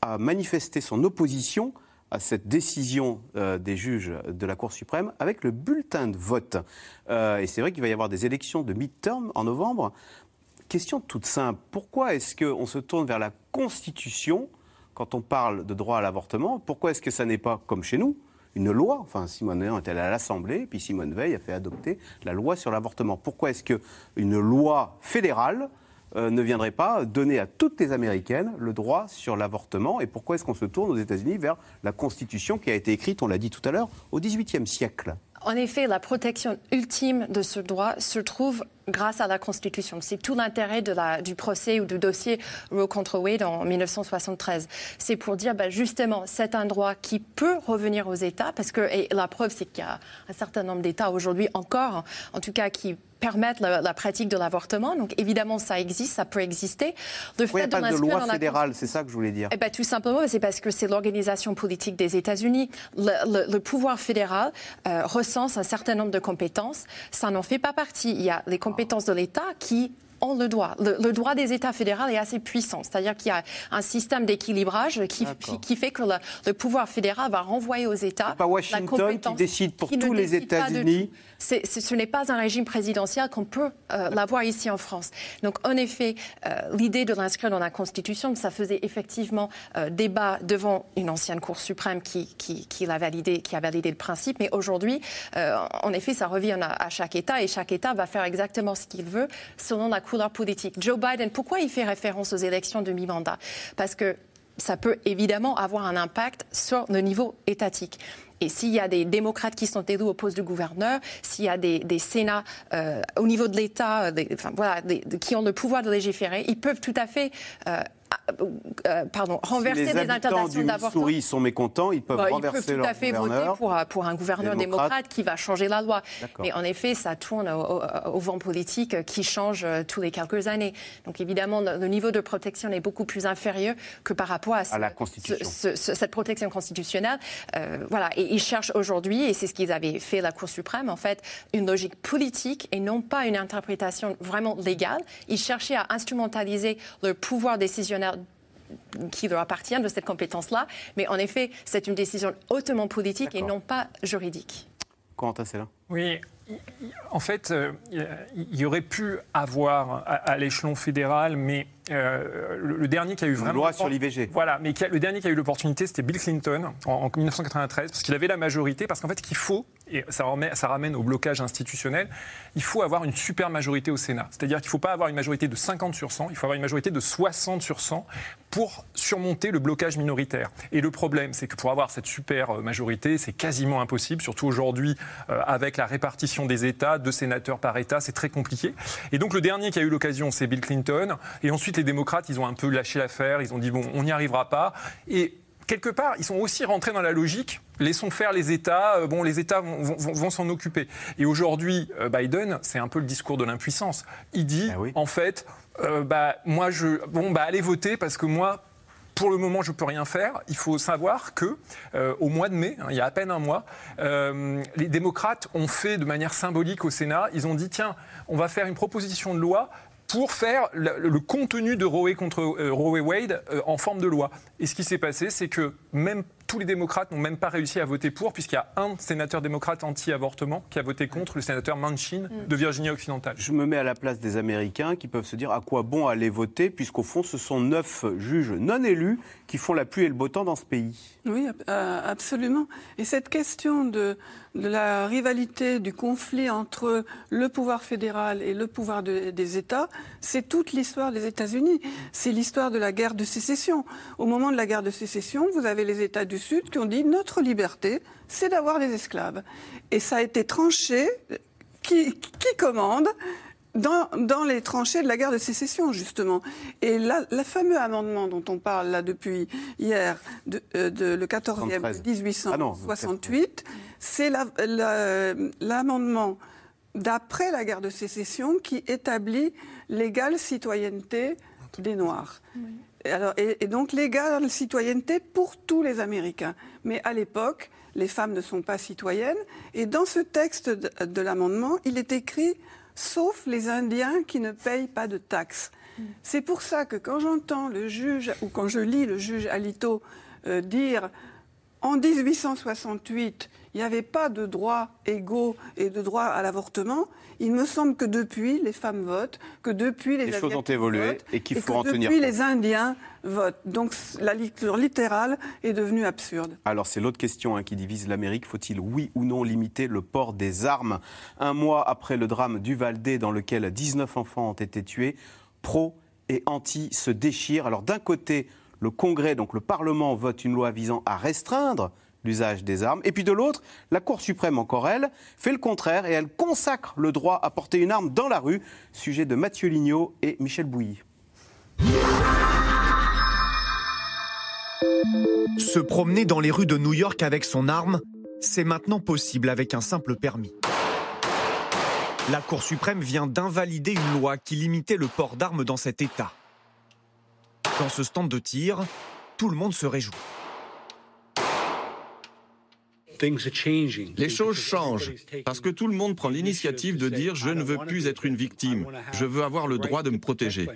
à manifester son opposition à cette décision euh, des juges de la Cour suprême avec le bulletin de vote. Euh, et c'est vrai qu'il va y avoir des élections de mid-term en novembre. Question toute simple, pourquoi est-ce qu'on se tourne vers la Constitution quand on parle de droit à l'avortement? Pourquoi est-ce que ça n'est pas, comme chez nous, une loi? Enfin, Simone Veil est à l'Assemblée, puis Simone Veil a fait adopter la loi sur l'avortement. Pourquoi est-ce qu'une loi fédérale euh, ne viendrait pas donner à toutes les Américaines le droit sur l'avortement Et pourquoi est-ce qu'on se tourne aux États-Unis vers la Constitution qui a été écrite, on l'a dit tout à l'heure, au XVIIIe siècle? En effet, la protection ultime de ce droit se trouve grâce à la Constitution. C'est tout l'intérêt du procès ou du dossier Roe contre Wade en 1973. C'est pour dire, bah, justement, c'est un droit qui peut revenir aux États, parce que et la preuve, c'est qu'il y a un certain nombre d'États aujourd'hui encore, en tout cas, qui permettre la, pratique de l'avortement. Donc évidemment, ça existe, ça peut exister. Le fait n'y a pas de loi fédérale, c'est ça que je voulais dire. Eh ben, tout simplement, c'est parce que c'est l'organisation politique des États-Unis. Le, pouvoir fédéral euh, recense un certain nombre de compétences. Ça n'en fait pas partie. Il y a les compétences de l'État qui ont le droit. Le, droit des États fédéraux est assez puissant, c'est-à-dire qu'il y a un système d'équilibrage qui, qui, fait que le, pouvoir fédéral va renvoyer aux États. Pas Washington qui décide pour tous les États-Unis ce n'est pas un régime présidentiel qu'on peut euh, l'avoir ici en France. Donc, en effet, euh, l'idée de l'inscrire dans la Constitution, ça faisait effectivement euh, débat devant une ancienne Cour suprême qui, l'a validé, qui a validé le principe. Mais aujourd'hui, en effet, ça revient à, à, chaque État et chaque État va faire exactement ce qu'il veut selon la couleur politique. Joe Biden, pourquoi il fait référence aux élections de mi-mandat Parce que ça peut évidemment avoir un impact sur le niveau étatique. Et s'il y a des démocrates qui sont élus au poste de gouverneur, s'il y a des, Sénats au niveau de l'État, voilà, qui ont le pouvoir de légiférer, ils peuvent tout à fait euh, euh, pardon, renverser si les, les interdictions d'avortement. Ils sont mécontents, ils peuvent bah, renverser Ils peuvent tout à fait voter pour, pour, un gouverneur démocrate. qui va changer la loi. Mais en effet, ça tourne au, vent politique qui change euh, tous les quelques années. Donc évidemment, le niveau de protection est beaucoup plus inférieur que par rapport à, à la Constitution. cette protection constitutionnelle. voilà, et ils cherchent aujourd'hui, et c'est ce qu'ils avaient fait la Cour suprême, en fait, une logique politique et non pas une interprétation vraiment légale. Ils cherchaient à instrumentaliser le pouvoir décisionnaire qui leur appartient de cette compétence-là. Mais en effet, c'est une décision hautement politique et non pas juridique. Quentin, c'est là Oui, en fait, euh, il y aurait pu avoir à, l'échelon fédéral, mais euh, le, dernier qui a eu vraiment. Une loi sur l'IVG. Voilà, mais le dernier qui a eu l'opportunité, c'était Bill Clinton en, en 1993, parce qu'il avait la majorité, parce qu'en fait, qu'il faut, et ça, ramène au blocage institutionnel, il faut avoir une super majorité au Sénat. C'est-à-dire qu'il ne faut pas avoir une majorité de 50 sur 100, il faut avoir une majorité de 60 sur 100 pour surmonter le blocage minoritaire. Et le problème, c'est que pour avoir cette super euh, majorité, c'est quasiment impossible, surtout aujourd'hui euh, avec la répartition des États, deux sénateurs par État, c'est très compliqué. Et donc le dernier qui a eu l'occasion, c'est Bill Clinton. Et ensuite, les démocrates, ils ont un peu lâché l'affaire, ils ont dit, bon, on n'y arrivera pas. Et quelque part, ils sont aussi rentrés dans la logique laissons faire les États, euh, bon, les États vont, s'en occuper. Et aujourd'hui, euh, Biden, c'est un peu le discours de l'impuissance. Il dit, ah en fait, euh, bah, moi, je, bon, bah, allez voter parce que moi, pour le moment, je ne peux rien faire. Il faut savoir que au mois de mai, hein, il y a à peine un mois, les démocrates ont fait de manière symbolique au Sénat. Ils ont dit tiens, on va faire une proposition de loi pour faire le, contenu de Roe contre euh, Roe Wade euh, en forme de loi. Et ce qui s'est passé, c'est que même tous les démocrates n'ont même pas réussi à voter pour, puisqu'il y a un sénateur démocrate anti-avortement qui a voté contre, le sénateur Manchin de Virginie occidentale. Je me mets à la place des Américains qui peuvent se dire à quoi bon aller voter, puisqu'au fond, ce sont neuf juges non élus qui font la pluie et le beau temps dans ce pays. Oui, absolument. Et cette question de, la rivalité, du conflit entre le pouvoir fédéral et le pouvoir des États, c'est toute l'histoire des États-Unis. C'est l'histoire de la guerre de sécession. Au moment de la guerre de sécession, vous avez les États du Sud qui ont dit notre liberté, c'est d'avoir des esclaves. Et ça a été tranché. Qui, qui commande dans, dans, les tranchées de la guerre de sécession, justement. Et là, le fameux amendement dont on parle là depuis hier, de, euh, de le 14e 1868, ah c'est l'amendement d'après la guerre de sécession qui établit l'égale citoyenneté des Noirs et, donc l'égale citoyenneté pour tous les Américains. Mais à l'époque, les femmes ne sont pas citoyennes. Et dans ce texte de, l'amendement, il est écrit sauf les Indiens qui ne payent pas de taxes. C'est pour ça que quand j'entends le juge, ou quand je lis le juge Alito euh, dire en 1868, il n'y avait pas de droits égaux et de droits à l'avortement. Il me semble que depuis, les femmes votent, que depuis les, les choses ont évolué et qu'il faut en tenir Depuis, les Indiens votent. Donc la lecture littérale est devenue absurde. Alors c'est l'autre question hein, qui divise l'Amérique. Faut-il oui ou non limiter le port des armes? Un mois après le drame du Valdé dans lequel 19 enfants ont été tués, pro et anti se déchirent. Alors d'un côté, le Congrès, donc le Parlement, vote une loi visant à restreindre l'usage des armes. Et puis de l'autre, la Cour suprême, encore elle, fait le contraire et elle consacre le droit à porter une arme dans la rue. Sujet de Mathieu Lignot et Michel Bouilly. Se promener dans les rues de New York avec son arme, c'est maintenant possible avec un simple permis. La Cour suprême vient d'invalider une loi qui limitait le port d'armes dans cet État. Dans ce stand de tir, tout le monde se réjouit. Les choses changent parce que tout le monde prend l'initiative de dire je ne veux plus être une victime, je veux avoir le droit de me protéger.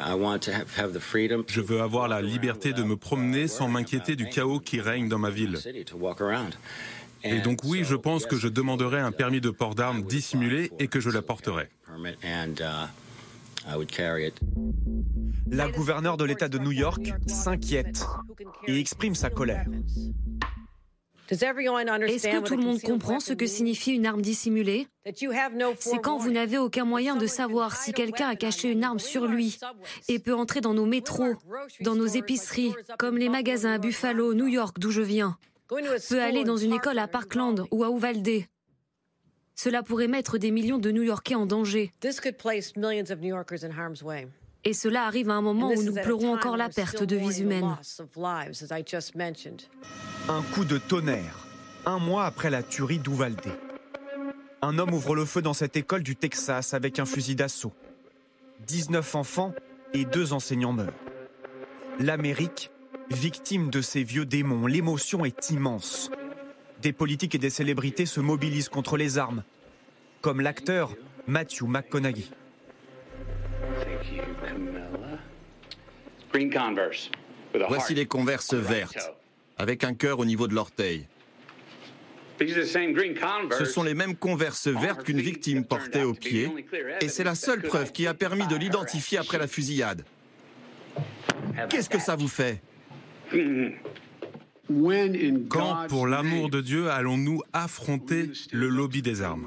Je veux avoir la liberté de me promener sans m'inquiéter du chaos qui règne dans ma ville. Et donc oui, je pense que je demanderai un permis de port d'armes dissimulé et que je l'apporterai. La gouverneure de l'État de New York s'inquiète et exprime sa colère. Est-ce que tout le monde comprend ce que signifie une arme dissimulée? C'est quand vous n'avez aucun moyen de savoir si quelqu'un a caché une arme sur lui et peut entrer dans nos métros, dans nos épiceries, comme les magasins à Buffalo, New York, d'où je viens. peut aller dans une école à Parkland ou à Uvalde. Cela pourrait mettre des millions de New-Yorkais en danger. Et cela arrive à un moment où nous pleurons encore la perte de vies humaines. Un coup de tonnerre, un mois après la tuerie d'Uvalde. Un homme ouvre le feu dans cette école du Texas avec un fusil d'assaut. 19 enfants et deux enseignants meurent. L'Amérique, victime de ces vieux démons, l'émotion est immense. Des politiques et des célébrités se mobilisent contre les armes, comme l'acteur Matthew McConaughey. Voici les converses vertes, avec un cœur au niveau de l'orteil. Ce sont les mêmes converses vertes qu'une victime portait au pied, et c'est la seule preuve qui a permis de l'identifier après la fusillade. Qu'est-ce que ça vous fait? Quand, pour l'amour de Dieu, allons-nous affronter le lobby des armes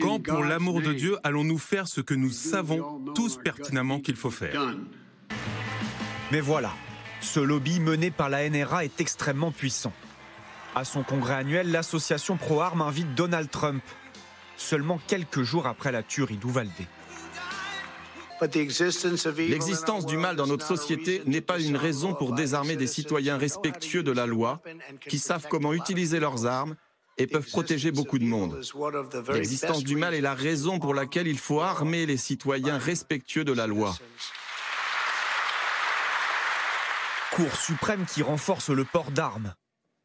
Quand, pour l'amour de Dieu, allons-nous faire ce que nous savons tous pertinemment qu'il faut faire Mais voilà, ce lobby mené par la NRA est extrêmement puissant. À son congrès annuel, l'association pro-armes invite Donald Trump, seulement quelques jours après la tuerie d'Uvalde. L'existence du mal dans notre société n'est pas une raison pour désarmer des citoyens respectueux de la loi, qui savent comment utiliser leurs armes et peuvent protéger beaucoup de monde. L'existence du mal est la raison pour laquelle il faut armer les citoyens respectueux de la loi. Cour suprême qui renforce le port d'armes.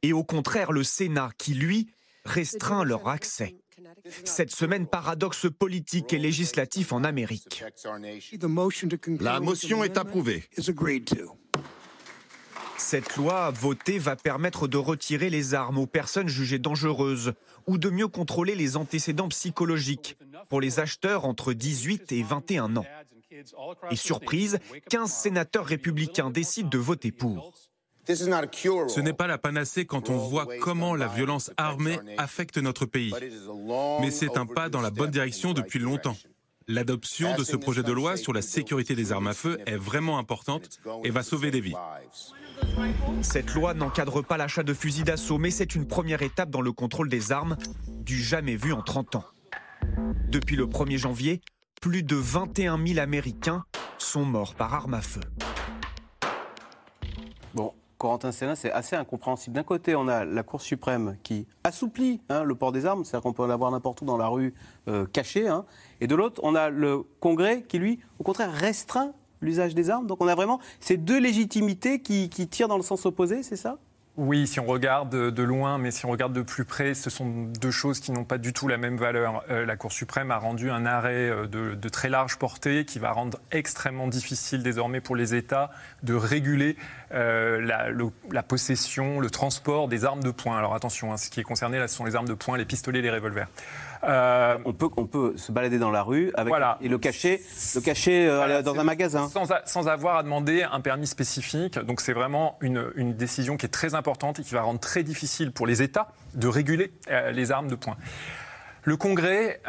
Et au contraire, le Sénat qui, lui, restreint leur accès. Cette semaine, paradoxe politique et législatif en Amérique. La motion est approuvée. Cette loi votée va permettre de retirer les armes aux personnes jugées dangereuses ou de mieux contrôler les antécédents psychologiques pour les acheteurs entre 18 et 21 ans. Et surprise, 15 sénateurs républicains décident de voter pour. Ce n'est pas la panacée quand on voit comment la violence armée affecte notre pays. Mais c'est un pas dans la bonne direction depuis longtemps. L'adoption de ce projet de loi sur la sécurité des armes à feu est vraiment importante et va sauver des vies. Cette loi n'encadre pas l'achat de fusils d'assaut, mais c'est une première étape dans le contrôle des armes, du jamais vu en 30 ans. Depuis le 1er janvier, plus de 21 000 Américains sont morts par arme à feu. Corentin Célin, c'est assez incompréhensible. D'un côté, on a la Cour suprême qui assouplit hein, le port des armes, c'est-à-dire qu'on peut en avoir n'importe où dans la rue euh, caché. Hein. et de l'autre, on a le Congrès qui, lui, au contraire, restreint l'usage des armes. Donc on a vraiment ces deux légitimités qui tirent dans le sens opposé, c'est ça? Oui, si on regarde de loin, mais si on regarde de plus près, ce sont deux choses qui n'ont pas du tout la même valeur. Euh, la Cour suprême a rendu un arrêt euh, de, très large portée qui va rendre extrêmement difficile désormais pour les États de réguler euh, la, possession, le transport des armes de poing. Alors attention, hein, ce qui est concerné là, ce sont les armes de poing, les pistolets, les revolvers. Euh, on, peut, on peut se balader dans la rue avec, et le cacher, le cacher euh, dans un magasin. Sans, avoir à demander un permis spécifique. Donc c'est vraiment une, une, décision qui est très importante et qui va rendre très difficile pour les États de réguler euh, les armes de poing. Le Congrès,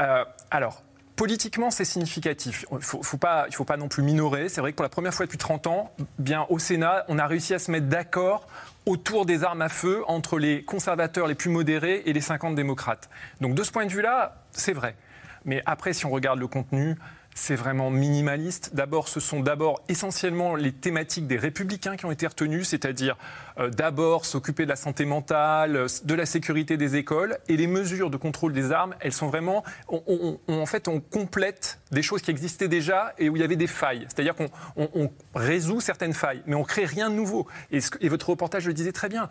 alors, Politiquement, c'est significatif. Il ne faut, faut, pas, faut pas non plus minorer. C'est vrai que pour la première fois depuis 30 ans, bien au Sénat, on a réussi à se mettre d'accord autour des armes à feu entre les conservateurs les plus modérés et les 50 démocrates. Donc de ce point de vue-là, c'est vrai. Mais après, si on regarde le contenu, c'est vraiment minimaliste. D'abord, ce sont d'abord essentiellement les thématiques des républicains qui ont été retenues, c'est-à-dire euh, d'abord s'occuper de la santé mentale, de la sécurité des écoles, et les mesures de contrôle des armes, elles sont vraiment, en fait, on complète des choses qui existaient déjà et où il y avait des failles. C'est-à-dire qu'on résout certaines failles, mais on crée rien de nouveau. Et votre reportage le disait très bien.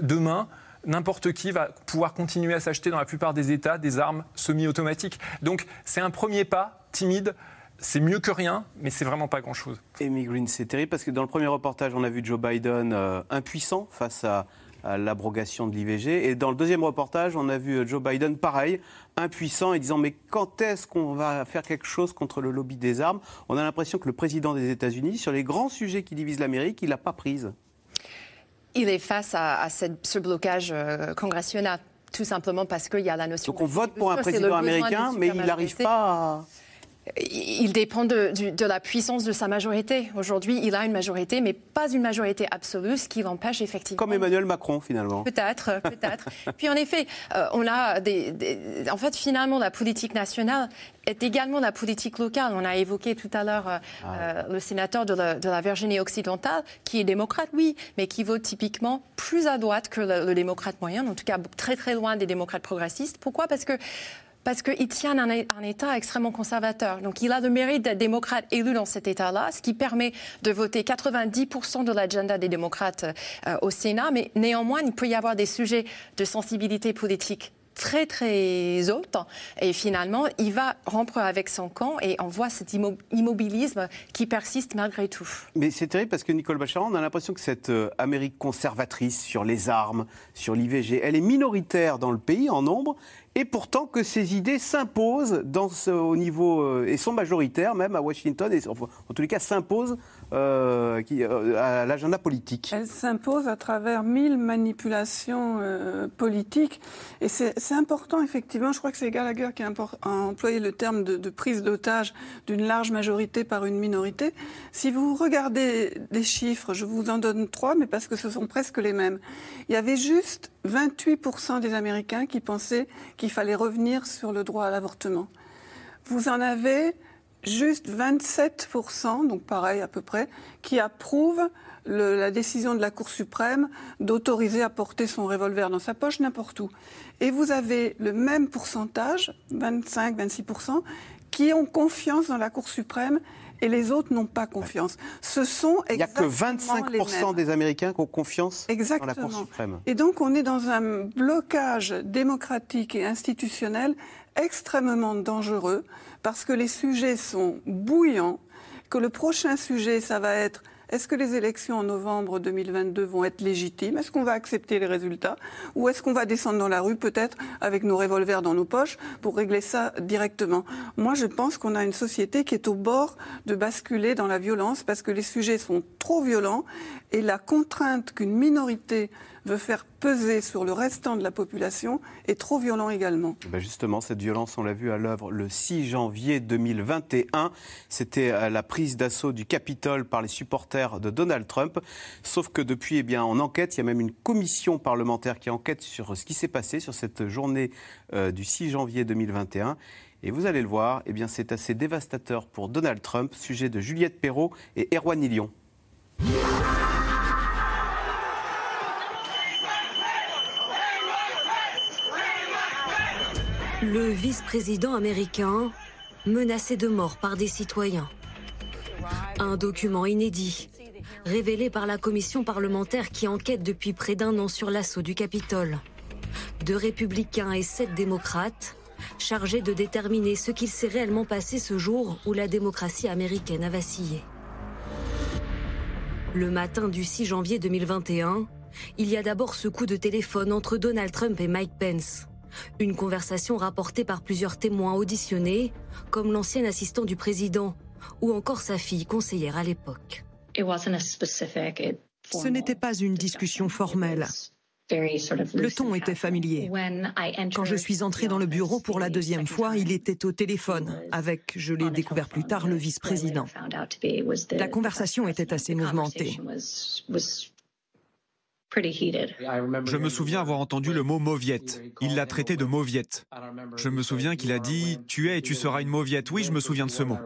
demain, n'importe qui va pouvoir continuer à s'acheter dans la plupart des États des armes semi-automatiques. Donc c'est un premier pas timide. C'est mieux que rien, mais c'est vraiment pas grand-chose. Amy Green, c'est terrible parce que dans le premier reportage, on a vu Joe Biden euh, impuissant face à, l'abrogation de l'IVG. Et dans le deuxième reportage, on a vu euh, Joe Biden, pareil, impuissant et disant mais quand est-ce qu'on va faire quelque chose contre le lobby des armes? On a l'impression que le président des États-Unis, sur les grands sujets qui divisent l'Amérique, il n'a pas prise. Il est face à, ce blocage euh, congressionnel, tout simplement parce qu'il y a la notion. Donc on vote pour un président américain, mais il n'arrive pas à. Il dépend de, la puissance de sa majorité. Aujourd'hui, il a une majorité, mais pas une majorité absolue, ce qui l'empêche effectivement. Comme Emmanuel Macron, finalement. Peut-être, peut-être. Puis en effet, euh, on a des, En fait, finalement, la politique nationale est également la politique locale. On a évoqué tout à l'heure euh, ah euh, le sénateur de la, Virginie occidentale, qui est démocrate, oui, mais qui vote typiquement plus à droite que le, le démocrate moyen, en tout cas très très loin des démocrates progressistes. Pourquoi? Parce que parce qu'il tient un, un, État extrêmement conservateur. Donc il a le mérite d'être démocrate élu dans cet État-là, ce qui permet de voter 90% de l'agenda des démocrates euh, au Sénat. Mais néanmoins, il peut y avoir des sujets de sensibilité politique très très haute et finalement il va rompre avec son camp et on voit cet immobilisme qui persiste malgré tout. Mais c'est terrible parce que Nicole Bacharan, on a l'impression que cette euh, Amérique conservatrice sur les armes, sur l'IVG, elle est minoritaire dans le pays en nombre et pourtant que ces idées s'imposent au niveau euh, et sont majoritaires même à Washington et en tous les cas s'imposent euh, euh, à l'agenda politique. Elles s'imposent à travers mille manipulations politiques et c'est important effectivement. Je crois que c'est Gallagher qui a, employé le terme de, de prise d'otage d'une large majorité par une minorité. Si vous regardez des chiffres, je vous en donne trois, mais parce que ce sont presque les mêmes. Il y avait juste 28% des Américains qui pensaient qu'il fallait revenir sur le droit à l'avortement. Vous en avez juste 27%, donc pareil à peu près, qui approuvent la décision de la Cour suprême d'autoriser à porter son revolver dans sa poche n'importe où. Et vous avez le même pourcentage, 25-26%, qui ont confiance dans la Cour suprême et les autres n'ont pas confiance. Ce sont Il n'y a que 25% des Américains qui ont confiance dans la Cour suprême. Et donc on est dans un blocage démocratique et institutionnel extrêmement dangereux parce que les sujets sont bouillants, que le prochain sujet, ça va être est-ce que les élections en novembre 2022 vont être légitimes? Est-ce qu'on va accepter les résultats? Ou est-ce qu'on va descendre dans la rue peut-être avec nos revolvers dans nos poches pour régler ça directement? Moi, je pense qu'on a une société qui est au bord de basculer dans la violence parce que les sujets sont trop violents et la contrainte qu'une minorité veut faire peser sur le restant de la population est trop violent également. Eh ben justement, cette violence, on l'a vu à l'œuvre le 6 janvier 2021. C'était la prise d'assaut du Capitole par les supporters de Donald Trump. Sauf que depuis, eh bien, en enquête, il y a même une commission parlementaire qui enquête sur ce qui s'est passé sur cette journée euh, du 6 janvier 2021. Et vous allez le voir, eh bien, c'est assez dévastateur pour Donald Trump, sujet de Juliette Perrault et Erwan Ilion. Le vice-président américain menacé de mort par des citoyens. Un document inédit, révélé par la commission parlementaire qui enquête depuis près d'un an sur l'assaut du Capitole. Deux républicains et sept démocrates, chargés de déterminer ce qu'il s'est réellement passé ce jour où la démocratie américaine a vacillé. Le matin du 6 janvier 2021, il y a d'abord ce coup de téléphone entre Donald Trump et Mike Pence. Une conversation rapportée par plusieurs témoins auditionnés, comme l'ancien assistant du président ou encore sa fille conseillère à l'époque. Ce n'était pas une discussion formelle. Le ton était familier. Quand je suis entrée dans le bureau pour la deuxième fois, il était au téléphone avec, je l'ai découvert plus tard, le vice-président. La conversation était assez mouvementée. Je me souviens avoir entendu le mot mauviette. Il l'a traité de mauviette. Je me souviens qu'il a dit Tu es et tu seras une mauviette. Oui, je me souviens de ce mot.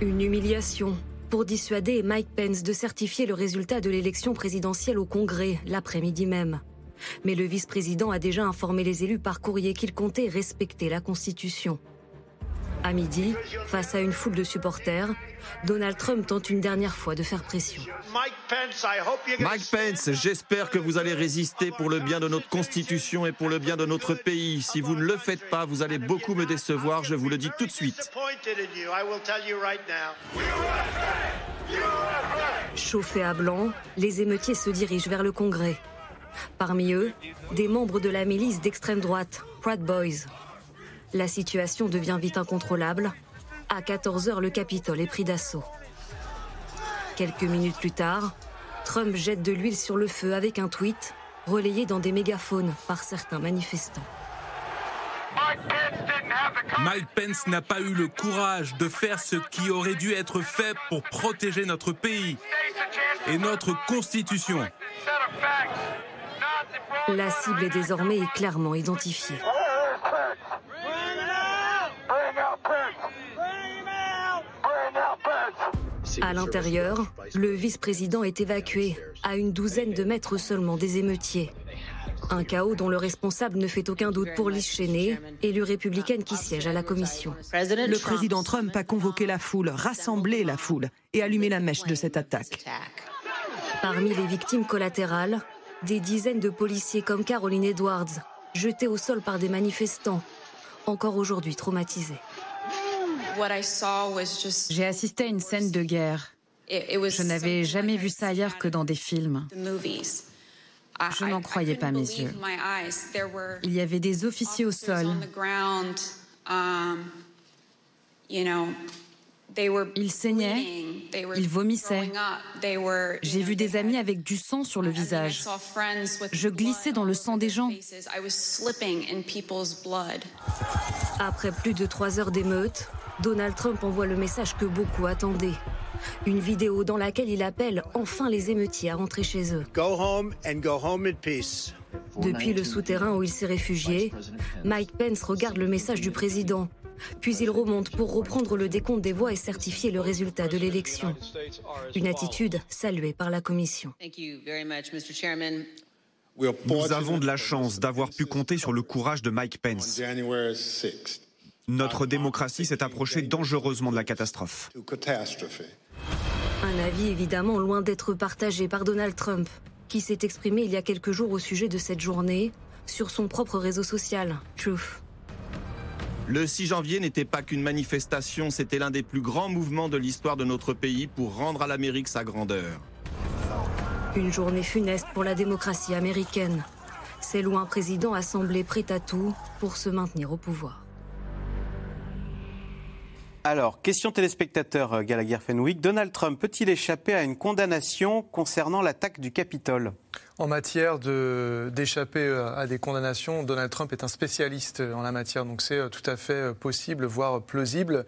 Une humiliation pour dissuader Mike Pence de certifier le résultat de l'élection présidentielle au Congrès l'après-midi même. Mais le vice-président a déjà informé les élus par courrier qu'il comptait respecter la Constitution. À midi, face à une foule de supporters, Donald Trump tente une dernière fois de faire pression. Mike Pence, j'espère que vous allez résister pour le bien de notre Constitution et pour le bien de notre pays. Si vous ne le faites pas, vous allez beaucoup me décevoir, je vous le dis tout de suite. Chauffés à blanc, les émeutiers se dirigent vers le Congrès. Parmi eux, des membres de la milice d'extrême droite, Proud Boys. La situation devient vite incontrôlable. À 14h, le Capitole est pris d'assaut. Quelques minutes plus tard, Trump jette de l'huile sur le feu avec un tweet relayé dans des mégaphones par certains manifestants. Mike Pence didn't Mike Pence n'a pas eu le courage de faire ce qui aurait dû être fait pour protéger notre pays et notre Constitution. La cible est désormais clairement identifiée. À l'intérieur, le vice-président est évacué, à une douzaine de mètres seulement des émeutiers. Un chaos dont le responsable ne fait aucun doute pour Liz Cheney, élue républicaine qui siège à la commission. Le président Trump a convoqué la foule, rassemblé la foule et allumé la mèche de cette attaque. Parmi les victimes collatérales, des dizaines de policiers comme Caroline Edwards, jetés au sol par des manifestants, encore aujourd'hui traumatisés. J'ai assisté à une scène de guerre. Je n'avais jamais vu ça ailleurs que dans des films. Je n'en croyais pas mes yeux. Il y avait des officiers au sol. Ils saignaient, ils vomissaient. J'ai vu des amis avec du sang sur le visage. Je glissais dans le sang des gens. Après plus de trois heures d'émeute, Donald Trump envoie le message que beaucoup attendaient. Une vidéo dans laquelle il appelle enfin les émeutiers à rentrer chez eux. Depuis le souterrain où il s'est réfugié, Mike Pence regarde le message du président. Puis il remonte pour reprendre le décompte des voix et certifier le résultat de l'élection. Une attitude saluée par la commission. Nous avons de la chance d'avoir pu compter sur le courage de Mike Pence. Notre démocratie s'est approchée dangereusement de la catastrophe. Un avis évidemment loin d'être partagé par Donald Trump, qui s'est exprimé il y a quelques jours au sujet de cette journée sur son propre réseau social, Truth. Le 6 janvier n'était pas qu'une manifestation, c'était l'un des plus grands mouvements de l'histoire de notre pays pour rendre à l'Amérique sa grandeur. Une journée funeste pour la démocratie américaine. C'est loin un président a semblé prêt à tout pour se maintenir au pouvoir. Alors, question téléspectateur euh, Gallagher Fenwick. Donald Trump peut-il échapper à une condamnation concernant l'attaque du Capitole? En matière d'échapper euh, à des condamnations, Donald Trump est un spécialiste en la matière, donc c'est euh, tout à fait euh, possible, voire plausible.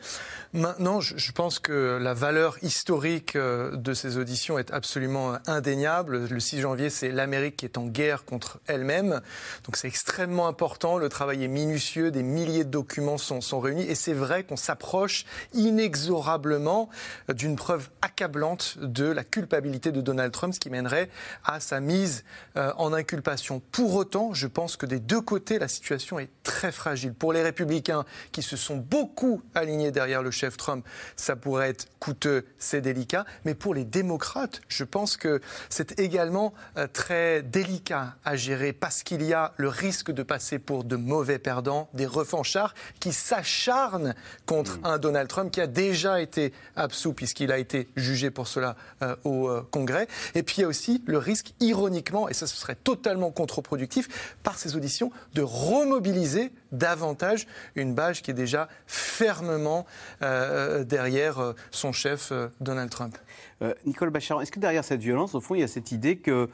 Maintenant, je pense que la valeur historique de ces auditions est absolument indéniable. Le 6 janvier, c'est l'Amérique qui est en guerre contre elle-même, donc c'est extrêmement important. Le travail est minutieux, des milliers de documents sont, sont réunis, et c'est vrai qu'on s'approche inexorablement d'une preuve accablante de la culpabilité de Donald Trump, ce qui mènerait à sa mise euh, en inculpation. Pour autant, je pense que des deux côtés, la situation est très fragile. Pour les républicains qui se sont beaucoup alignés derrière le chef Trump, ça pourrait être coûteux, c'est délicat. Mais pour les démocrates, je pense que c'est également euh, très délicat à gérer parce qu'il y a le risque de passer pour de mauvais perdants, des refanchards qui s'acharnent contre mm. un Donald Trump qui a déjà été absous puisqu'il a été jugé pour cela euh, au Congrès. Et puis il y a aussi le risque ironique et ça ce serait totalement contre-productif, par ces auditions, de remobiliser davantage une base qui est déjà fermement euh, derrière euh, son chef euh, Donald Trump. Nicole Bachar, est-ce que derrière cette violence, au fond, il y a cette idée que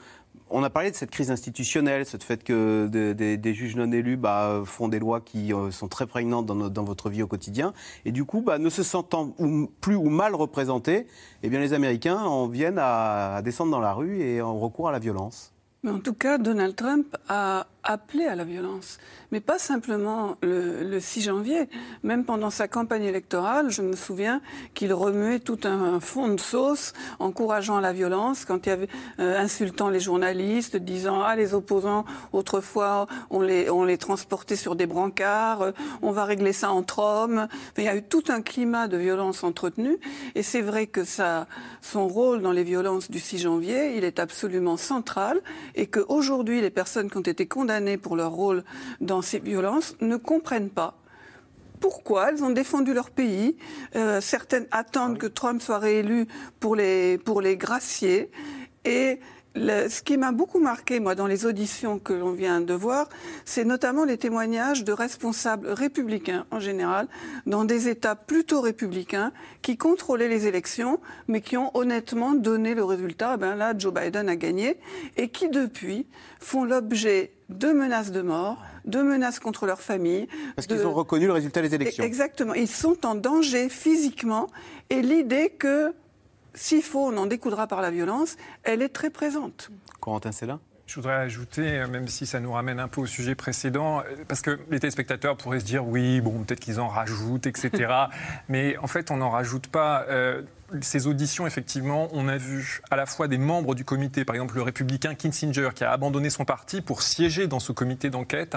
on a parlé de cette crise institutionnelle, ce fait que des juges non élus bah, font des lois qui sont très prégnantes dans, votre vie au quotidien. Et du coup, bah, ne se sentant plus ou mal représentés, eh bien, les Américains en viennent à, à descendre dans la rue et en recours à la violence. Mais en tout cas, Donald Trump a appelé à la violence. Mais pas simplement le, 6 janvier. Même pendant sa campagne électorale, je me souviens qu'il remuait tout un, fond de sauce, encourageant la violence, quand il y avait euh, insultant les journalistes, disant ah les opposants autrefois on les on les transportait sur des brancards, euh, on va régler ça entre hommes. il y a eu tout un climat de violence entretenu. Et c'est vrai que ça, son rôle dans les violences du 6 janvier, il est absolument central, et qu'aujourd'hui les personnes qui ont été condamnées pour leur rôle dans ces violences ne comprennent pas pourquoi elles ont défendu leur pays. Euh, certaines attendent que Trump soit réélu pour les, pour les gracier. Et ce qui m'a beaucoup marqué, moi, dans les auditions que l'on vient de voir, c'est notamment les témoignages de responsables républicains en général, dans des États plutôt républicains, qui contrôlaient les élections, mais qui ont honnêtement donné le résultat. Ben là, Joe Biden a gagné, et qui depuis font l'objet de menaces de mort, de menaces contre leur famille. Parce qu'ils ont reconnu le résultat des élections. Exactement. Ils sont en danger physiquement. Et l'idée que s'il faut, on en découdra par la violence, elle est très présente. Corentin c'est là je voudrais ajouter, même si ça nous ramène un peu au sujet précédent, parce que les téléspectateurs pourraient se dire oui, bon, peut-être qu'ils en rajoutent, etc. Mais en fait, on n'en rajoute pas. Euh, ces auditions, effectivement, on a vu à la fois des membres du comité, par exemple le républicain Kinsinger, qui a abandonné son parti pour siéger dans ce comité d'enquête,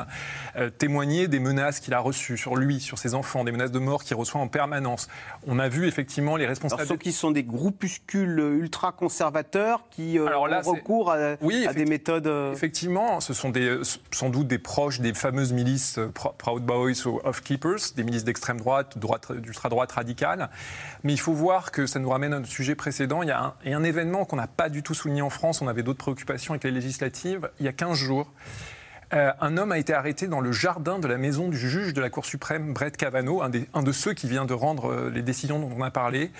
euh, témoigner des menaces qu'il a reçues sur lui, sur ses enfants, des menaces de mort qu'il reçoit en permanence. On a vu effectivement les responsables. Alors, ceux qui sont des groupuscules ultra-conservateurs qui euh, ont recours à, des méthodes. Euh, effectivement, ce sont des, sans doute des proches des fameuses milices Proud Boys ou Off Keepers, des milices d'extrême droite, droite d'ultra-droite radicale. Mais il faut voir que ça nous ramène à notre sujet précédent. Il y a un, un événement qu'on n'a pas du tout souligné en France. On avait d'autres préoccupations avec les législatives. Il y a 15 jours, euh, un homme a été arrêté dans le jardin de la maison du juge de la Cour suprême, Brett Kavanaugh, un, un de ceux qui vient de rendre euh, les décisions dont on a parlé,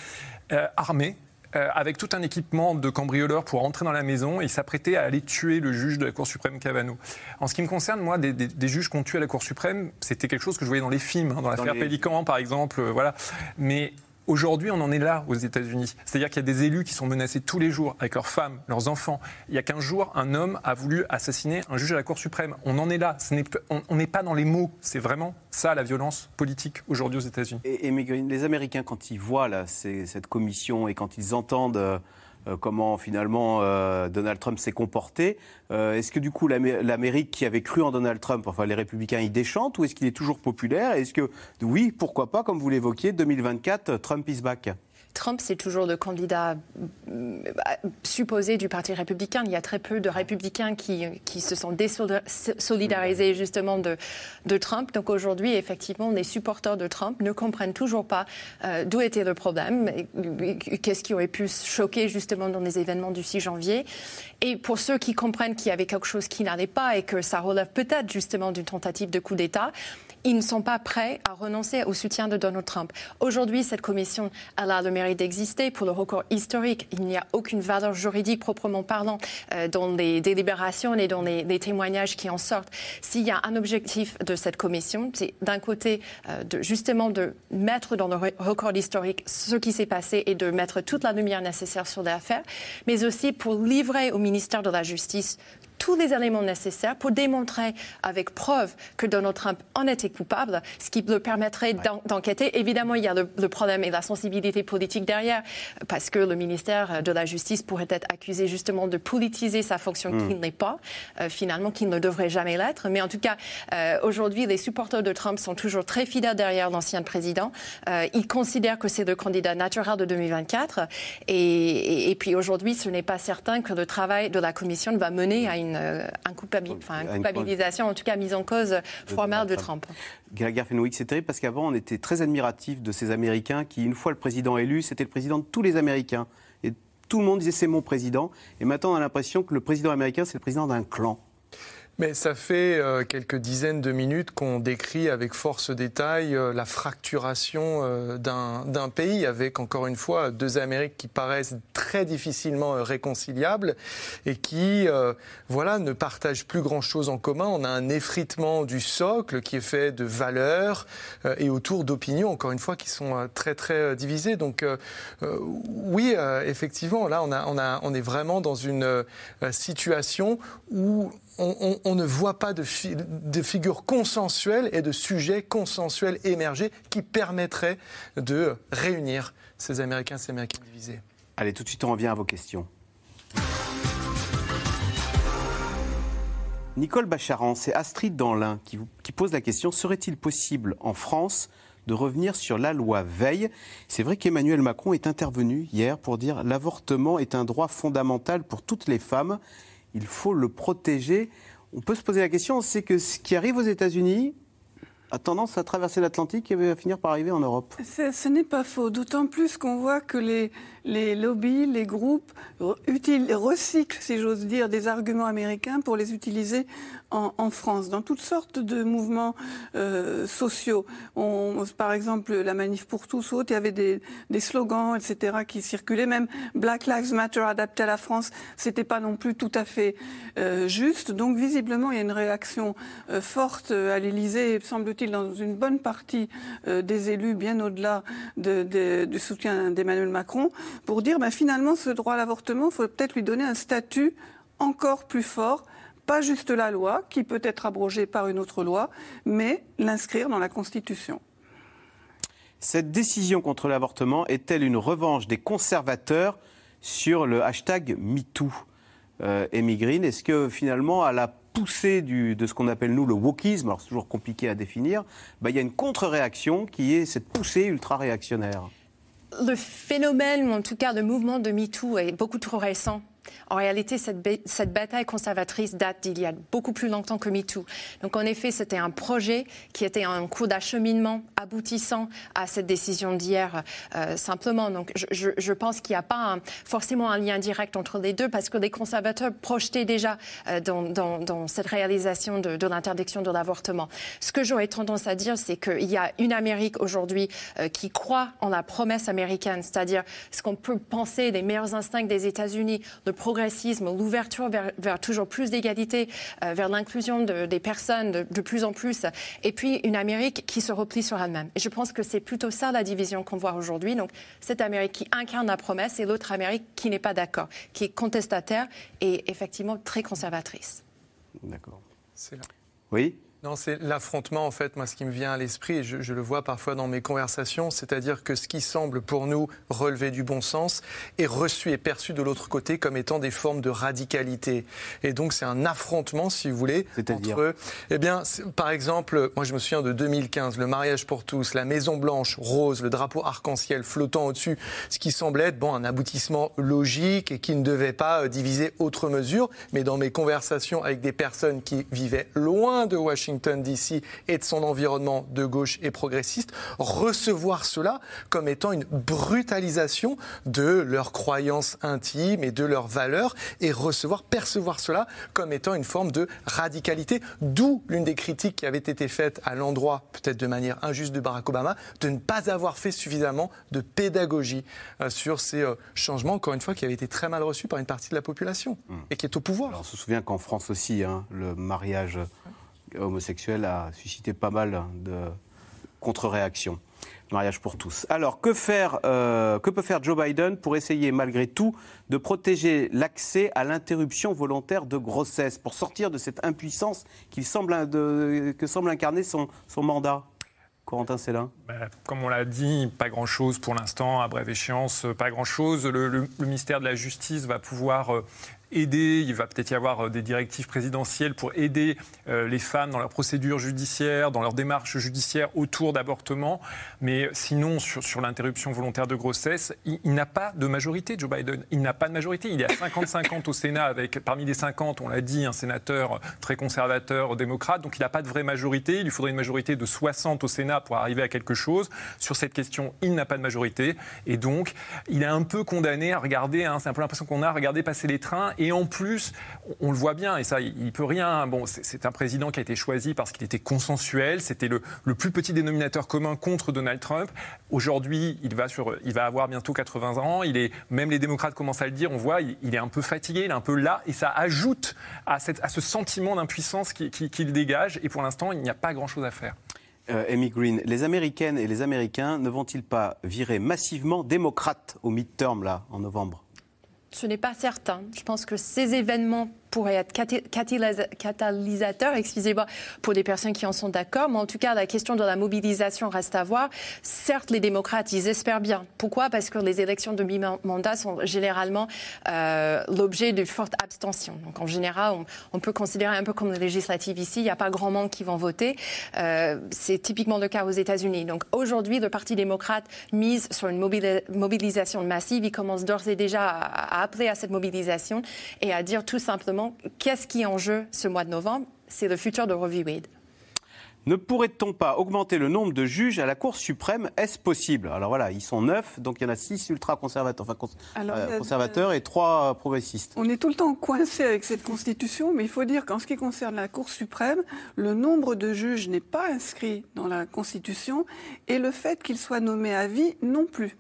euh, armé. avec tout un équipement de cambrioleur pour entrer dans la maison et s'apprêter à aller tuer le juge de la Cour suprême Kavanaugh. En ce qui me concerne, moi, des, des, juges qu'on tue à la Cour suprême, c'était quelque chose que je voyais dans les films, hein, dans l'affaire Pélican, par exemple, voilà. Mais Aujourd'hui, on en est là aux États-Unis. C'est-à-dire qu'il y a des élus qui sont menacés tous les jours avec leurs femmes, leurs enfants. Il y a 15 jours, un homme a voulu assassiner un juge à la Cour suprême. On en est là. on n'est pas dans les mots. C'est vraiment ça la violence politique aujourd'hui aux États-Unis. Et, les Américains, quand ils voient cette commission et quand ils entendent. Euh, comment finalement euh, Donald Trump s'est comporté. Euh, est-ce que du coup l'Amérique qui avait cru en Donald Trump, enfin les républicains, y déchantent ou est-ce qu'il est toujours populaire? Est-ce que oui, pourquoi pas, comme vous l'évoquiez, 2024, Trump is back? Trump, c'est toujours le candidat euh, supposé du Parti républicain. Il y a très peu de républicains qui, qui se sont désolidarisés justement de, de Trump. Donc aujourd'hui, effectivement, les supporters de Trump ne comprennent toujours pas euh, d'où était le problème, qu'est-ce qui aurait pu choquer justement dans les événements du 6 janvier. Et pour ceux qui comprennent qu'il y avait quelque chose qui n'allait pas et que ça relève peut-être justement d'une tentative de coup d'État, ils ne sont pas prêts à renoncer au soutien de Donald Trump. Aujourd'hui, cette commission elle a le mérite d'exister pour le record historique. Il n'y a aucune valeur juridique proprement parlant euh, dans les délibérations et dans les, témoignages qui en sortent. S'il y a un objectif de cette commission, c'est d'un côté euh, de, justement de mettre dans le record historique ce qui s'est passé et de mettre toute la lumière nécessaire sur l'affaire, mais aussi pour livrer au ministère de la Justice tous les éléments nécessaires pour démontrer avec preuve que Donald Trump en était coupable, ce qui le permettrait d'enquêter. Évidemment, il y a le, problème et la sensibilité politique derrière, parce que le ministère de la Justice pourrait être accusé justement de politiser sa fonction qui hmm. n'est pas, euh, finalement, qui ne devrait jamais l'être. Mais en tout cas, euh, aujourd'hui, les supporters de Trump sont toujours très fidèles derrière l'ancien président. Euh, ils considèrent que c'est le candidat naturel de 2024. Et, et puis aujourd'hui, ce n'est pas certain que le travail de la Commission va mener à une une, euh, culpabilisation, en tout cas mise en cause formelle de Trump. Gallagher Fenwick, c'est terrible parce qu'avant, on était très admiratif de ces Américains qui, une fois le président élu, c'était le président de tous les Américains. Et tout le monde disait c'est mon président. Et maintenant, on a l'impression que le président américain, c'est le président d'un clan. Mais ça fait euh, quelques dizaines de minutes qu'on décrit avec force détail euh, la fracturation euh, d'un pays avec, encore une fois, deux Amériques qui paraissent très difficilement réconciliables et qui, voilà, ne partagent plus grand-chose en commun. On a un effritement du socle qui est fait de valeurs et autour d'opinions, encore une fois, qui sont très, très divisées. Donc, oui, effectivement, là, on, a, on, a, on est vraiment dans une situation où on, ne voit pas de, figures consensuelles et de sujets consensuels émerger qui permettraient de réunir ces Américains, ces Américains divisés. Allez, tout de suite, on revient à vos questions. Nicole Bacharan, c'est Astrid Danlin qui, qui pose la question serait-il possible en France de revenir sur la loi Veil? C'est vrai qu'Emmanuel Macron est intervenu hier pour dire l'avortement est un droit fondamental pour toutes les femmes il faut le protéger. On peut se poser la question, c'est que ce qui arrive aux États-Unis a tendance à traverser l'Atlantique et va finir par arriver en Europe. Ce n'est pas faux, d'autant plus qu'on voit que les, les lobbies, les groupes recyclent, si j'ose dire, des arguments américains pour les utiliser en, France, dans toutes sortes de mouvements euh, sociaux. Par exemple, la manif pour tous, il y avait des, slogans, etc., qui circulaient. Même Black Lives Matter adapté à la France, c'était pas non plus tout à fait euh, juste. Donc, visiblement, il y a une réaction euh, forte à l'Élysée, semble-t-il, dans une bonne partie des élus, bien au-delà du soutien d'Emmanuel Macron, pour dire, ben, finalement, ce droit à l'avortement, il faut peut-être lui donner un statut encore plus fort. Pas juste la loi, qui peut être abrogée par une autre loi, mais l'inscrire dans la Constitution. Cette décision contre l'avortement est-elle une revanche des conservateurs sur le hashtag MeToo? Euh, est-ce que finalement, à la poussée de ce qu'on appelle nous le wokisme, alors c'est toujours compliqué à définir, bah, il y a une contre-réaction qui est cette poussée ultra-réactionnaire? Le phénomène, ou en tout cas le mouvement de MeToo, est beaucoup trop récent en réalité, cette, bataille conservatrice date d'il y a beaucoup plus longtemps que MeToo. Donc, en effet, c'était un projet qui était en cours d'acheminement aboutissant à cette décision d'hier, euh, simplement. Donc, je, pense qu'il n'y a pas forcément un lien direct entre les deux parce que les conservateurs projetaient déjà euh, dans, cette réalisation de, l'interdiction de l'avortement. Ce que j'aurais tendance à dire, c'est qu'il y a une Amérique aujourd'hui euh, qui croit en la promesse américaine, c'est-à-dire ce qu'on peut penser des meilleurs instincts des États-Unis, progressisme, l'ouverture vers, toujours plus d'égalité, euh, vers l'inclusion des personnes de, plus en plus, et puis une Amérique qui se replie sur elle-même. Et je pense que c'est plutôt ça la division qu'on voit aujourd'hui. Donc cette Amérique qui incarne la promesse et l'autre Amérique qui n'est pas d'accord, qui est contestataire et effectivement très conservatrice. D'accord. C'est là. Oui? Non, c'est l'affrontement, en fait, moi, ce qui me vient à l'esprit, et je, le vois parfois dans mes conversations, c'est-à-dire que ce qui semble pour nous relever du bon sens est reçu et perçu de l'autre côté comme étant des formes de radicalité. Et donc, c'est un affrontement, si vous voulez, entre Eh bien, par exemple, moi, je me souviens de 2015, le mariage pour tous, la Maison Blanche rose, le drapeau arc-en-ciel flottant au-dessus, ce qui semblait être bon, un aboutissement logique et qui ne devait pas euh, diviser autre mesure. Mais dans mes conversations avec des personnes qui vivaient loin de Washington, Washington DC et de son environnement de gauche et progressiste, recevoir cela comme étant une brutalisation de leurs croyances intimes et de leurs valeurs et recevoir, percevoir cela comme étant une forme de radicalité, d'où l'une des critiques qui avait été faite à l'endroit, peut-être de manière injuste de Barack Obama, de ne pas avoir fait suffisamment de pédagogie euh, sur ces euh, changements, encore une fois, qui avaient été très mal reçus par une partie de la population mmh. et qui est au pouvoir. on se souvient qu'en France aussi, hein, le mariage homosexuel a suscité pas mal de contre-réactions. Mariage pour tous. Alors, que, faire, euh, que peut faire Joe Biden pour essayer, malgré tout, de protéger l'accès à l'interruption volontaire de grossesse, pour sortir de cette impuissance semble, que semble incarner son, mandat? Corentin Célin bah, Comme on l'a dit, pas grand-chose pour l'instant, à brève échéance, pas grand-chose. Le, le, ministère de la Justice va pouvoir euh, aider, il va peut-être y avoir euh, des directives présidentielles pour aider euh, les femmes dans leur procédure judiciaire, dans leur démarche judiciaire autour d'avortement. Mais sinon, sur, l'interruption volontaire de grossesse, il, n'a pas de majorité, Joe Biden. Il n'a pas de majorité. Il est à 50-50 au Sénat, avec parmi les 50, on l'a dit, un sénateur très conservateur, démocrate. Donc il n'a pas de vraie majorité. Il lui faudrait une majorité de 60 au Sénat pour arriver à quelque chose. Sur cette question, il n'a pas de majorité. Et donc, il est un peu condamné à regarder, hein, c'est un peu l'impression qu'on a, à regarder passer les trains et en plus, on le voit bien, et ça, il peut rien. Bon, c'est un président qui a été choisi parce qu'il était consensuel. C'était le, plus petit dénominateur commun contre Donald Trump. Aujourd'hui, il va sur, il va avoir bientôt 80 ans. Il est, même les démocrates commencent à le dire. On voit, il, est un peu fatigué, il est un peu là, et ça ajoute à, cette, à ce sentiment d'impuissance qu'il dégage. Et pour l'instant, il n'y a pas grand-chose à faire. Euh, Amy Green, les Américaines et les Américains ne vont-ils pas virer massivement démocrates au midterm là en novembre? Ce n'est pas certain. Je pense que ces événements pourrait être catalyseur, excusez-moi, pour des personnes qui en sont d'accord. Mais en tout cas, la question de la mobilisation reste à voir. Certes, les démocrates, ils espèrent bien. Pourquoi? Parce que les élections de mi-mandat sont généralement euh, l'objet de fortes abstentions. Donc en général, on, peut considérer un peu comme les législatives ici, il n'y a pas grand monde qui vont voter. Euh, c'est typiquement le cas aux États-Unis. Donc aujourd'hui, le Parti démocrate mise sur une mobilisation massive. Il commence d'ores et déjà à appeler à cette mobilisation et à dire tout simplement qu'est-ce qui est en jeu ce mois de novembre? C'est le futur de Roe v. Wade. Ne pourrait-on pas augmenter le nombre de juges à la Cour suprême? Est-ce possible? Alors voilà, ils sont neuf, donc il y en a six ultra-conservateurs, enfin, euh, conservateurs et trois progressistes. On est tout le temps coincé avec cette constitution, mais il faut dire qu'en ce qui concerne la Cour suprême, le nombre de juges n'est pas inscrit dans la constitution et le fait qu'ils soient nommés à vie non plus.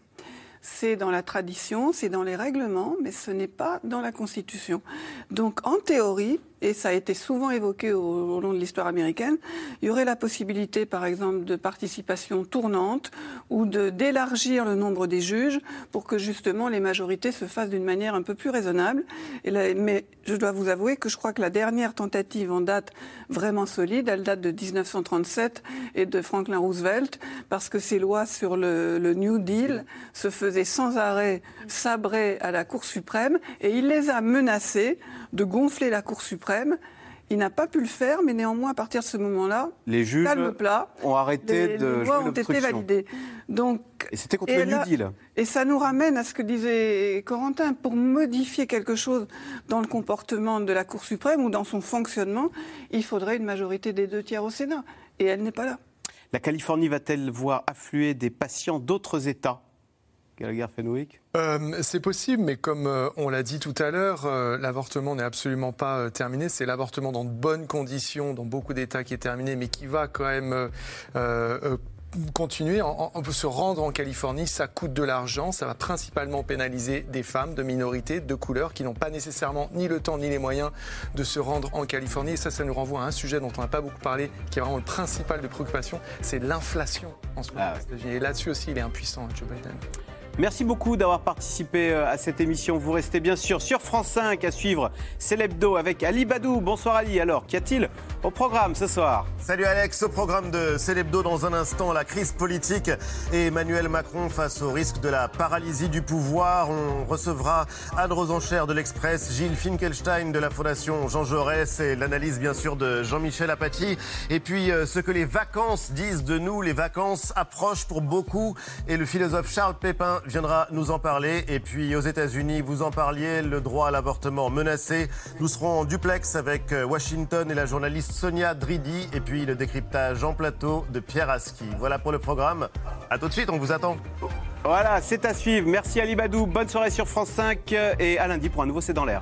C'est dans la tradition, c'est dans les règlements, mais ce n'est pas dans la Constitution. Donc en théorie, et ça a été souvent évoqué au, long de l'histoire américaine, il y aurait la possibilité, par exemple, de participation tournante ou d'élargir le nombre des juges pour que justement les majorités se fassent d'une manière un peu plus raisonnable. Mais je dois vous avouer que je crois que la dernière tentative en date vraiment solide, elle date de 1937 et de Franklin Roosevelt, parce que ces lois sur le, le New Deal se faisaient sans arrêt sabrer à la Cour suprême et il les a menacés de gonfler la Cour suprême. Il n'a pas pu le faire, mais néanmoins, à partir de ce moment-là, les juges plat, ont arrêté de les lois ont été validées. Donc, et c'était contre le New Deal. Et ça nous ramène à ce que disait Corentin. Pour modifier quelque chose dans le comportement de la Cour suprême ou dans son fonctionnement, il faudrait une majorité des deux tiers au Sénat. Et elle n'est pas là. La Californie va-t-elle voir affluer des patients d'autres États euh, c'est possible, mais comme euh, on l'a dit tout à l'heure, euh, l'avortement n'est absolument pas terminé. C'est l'avortement dans de bonnes conditions, dans beaucoup d'États qui est terminé, mais qui va quand même continuer. On peut se rendre en Californie, ça coûte de l'argent, ça va principalement pénaliser des femmes de minorités, de couleurs, qui n'ont pas nécessairement ni le temps ni les moyens de se rendre en Californie. Et ça, ça nous renvoie à un sujet dont on n'a pas beaucoup parlé, qui est vraiment le principal de préoccupation, c'est l'inflation en ce moment. Ah Et là-dessus aussi, il est impuissant, Joe Biden. Merci beaucoup d'avoir participé euh, à cette émission. Vous restez bien sûr sur France 5 à suivre Célébdo avec Ali Badou. Bonsoir Ali. Alors, qu'y a-t-il au programme ce soir? Salut Alex, au programme de Célébdo dans un instant, la crise politique et Emmanuel Macron face au risque de la paralysie du pouvoir. On recevra Anne Rosencher de l'Express, Gilles Finkelstein de la Fondation Jean Jaurès et l'analyse bien sûr de Jean-Michel Apathy. Et puis euh, ce que les vacances disent de nous, les vacances approchent pour beaucoup et le philosophe Charles Pépin viendra nous en parler. Et puis aux États-Unis, vous en parliez, le droit à l'avortement menacé. Nous serons en duplex avec euh, Washington et la journaliste Sonia Dridi. Et puis le décryptage en plateau de Pierre Aski. Voilà pour le programme. A tout de suite, on vous attend. Voilà, c'est à suivre. Merci Ali Badou. Bonne soirée sur France 5 et à lundi pour un nouveau C'est dans l'air.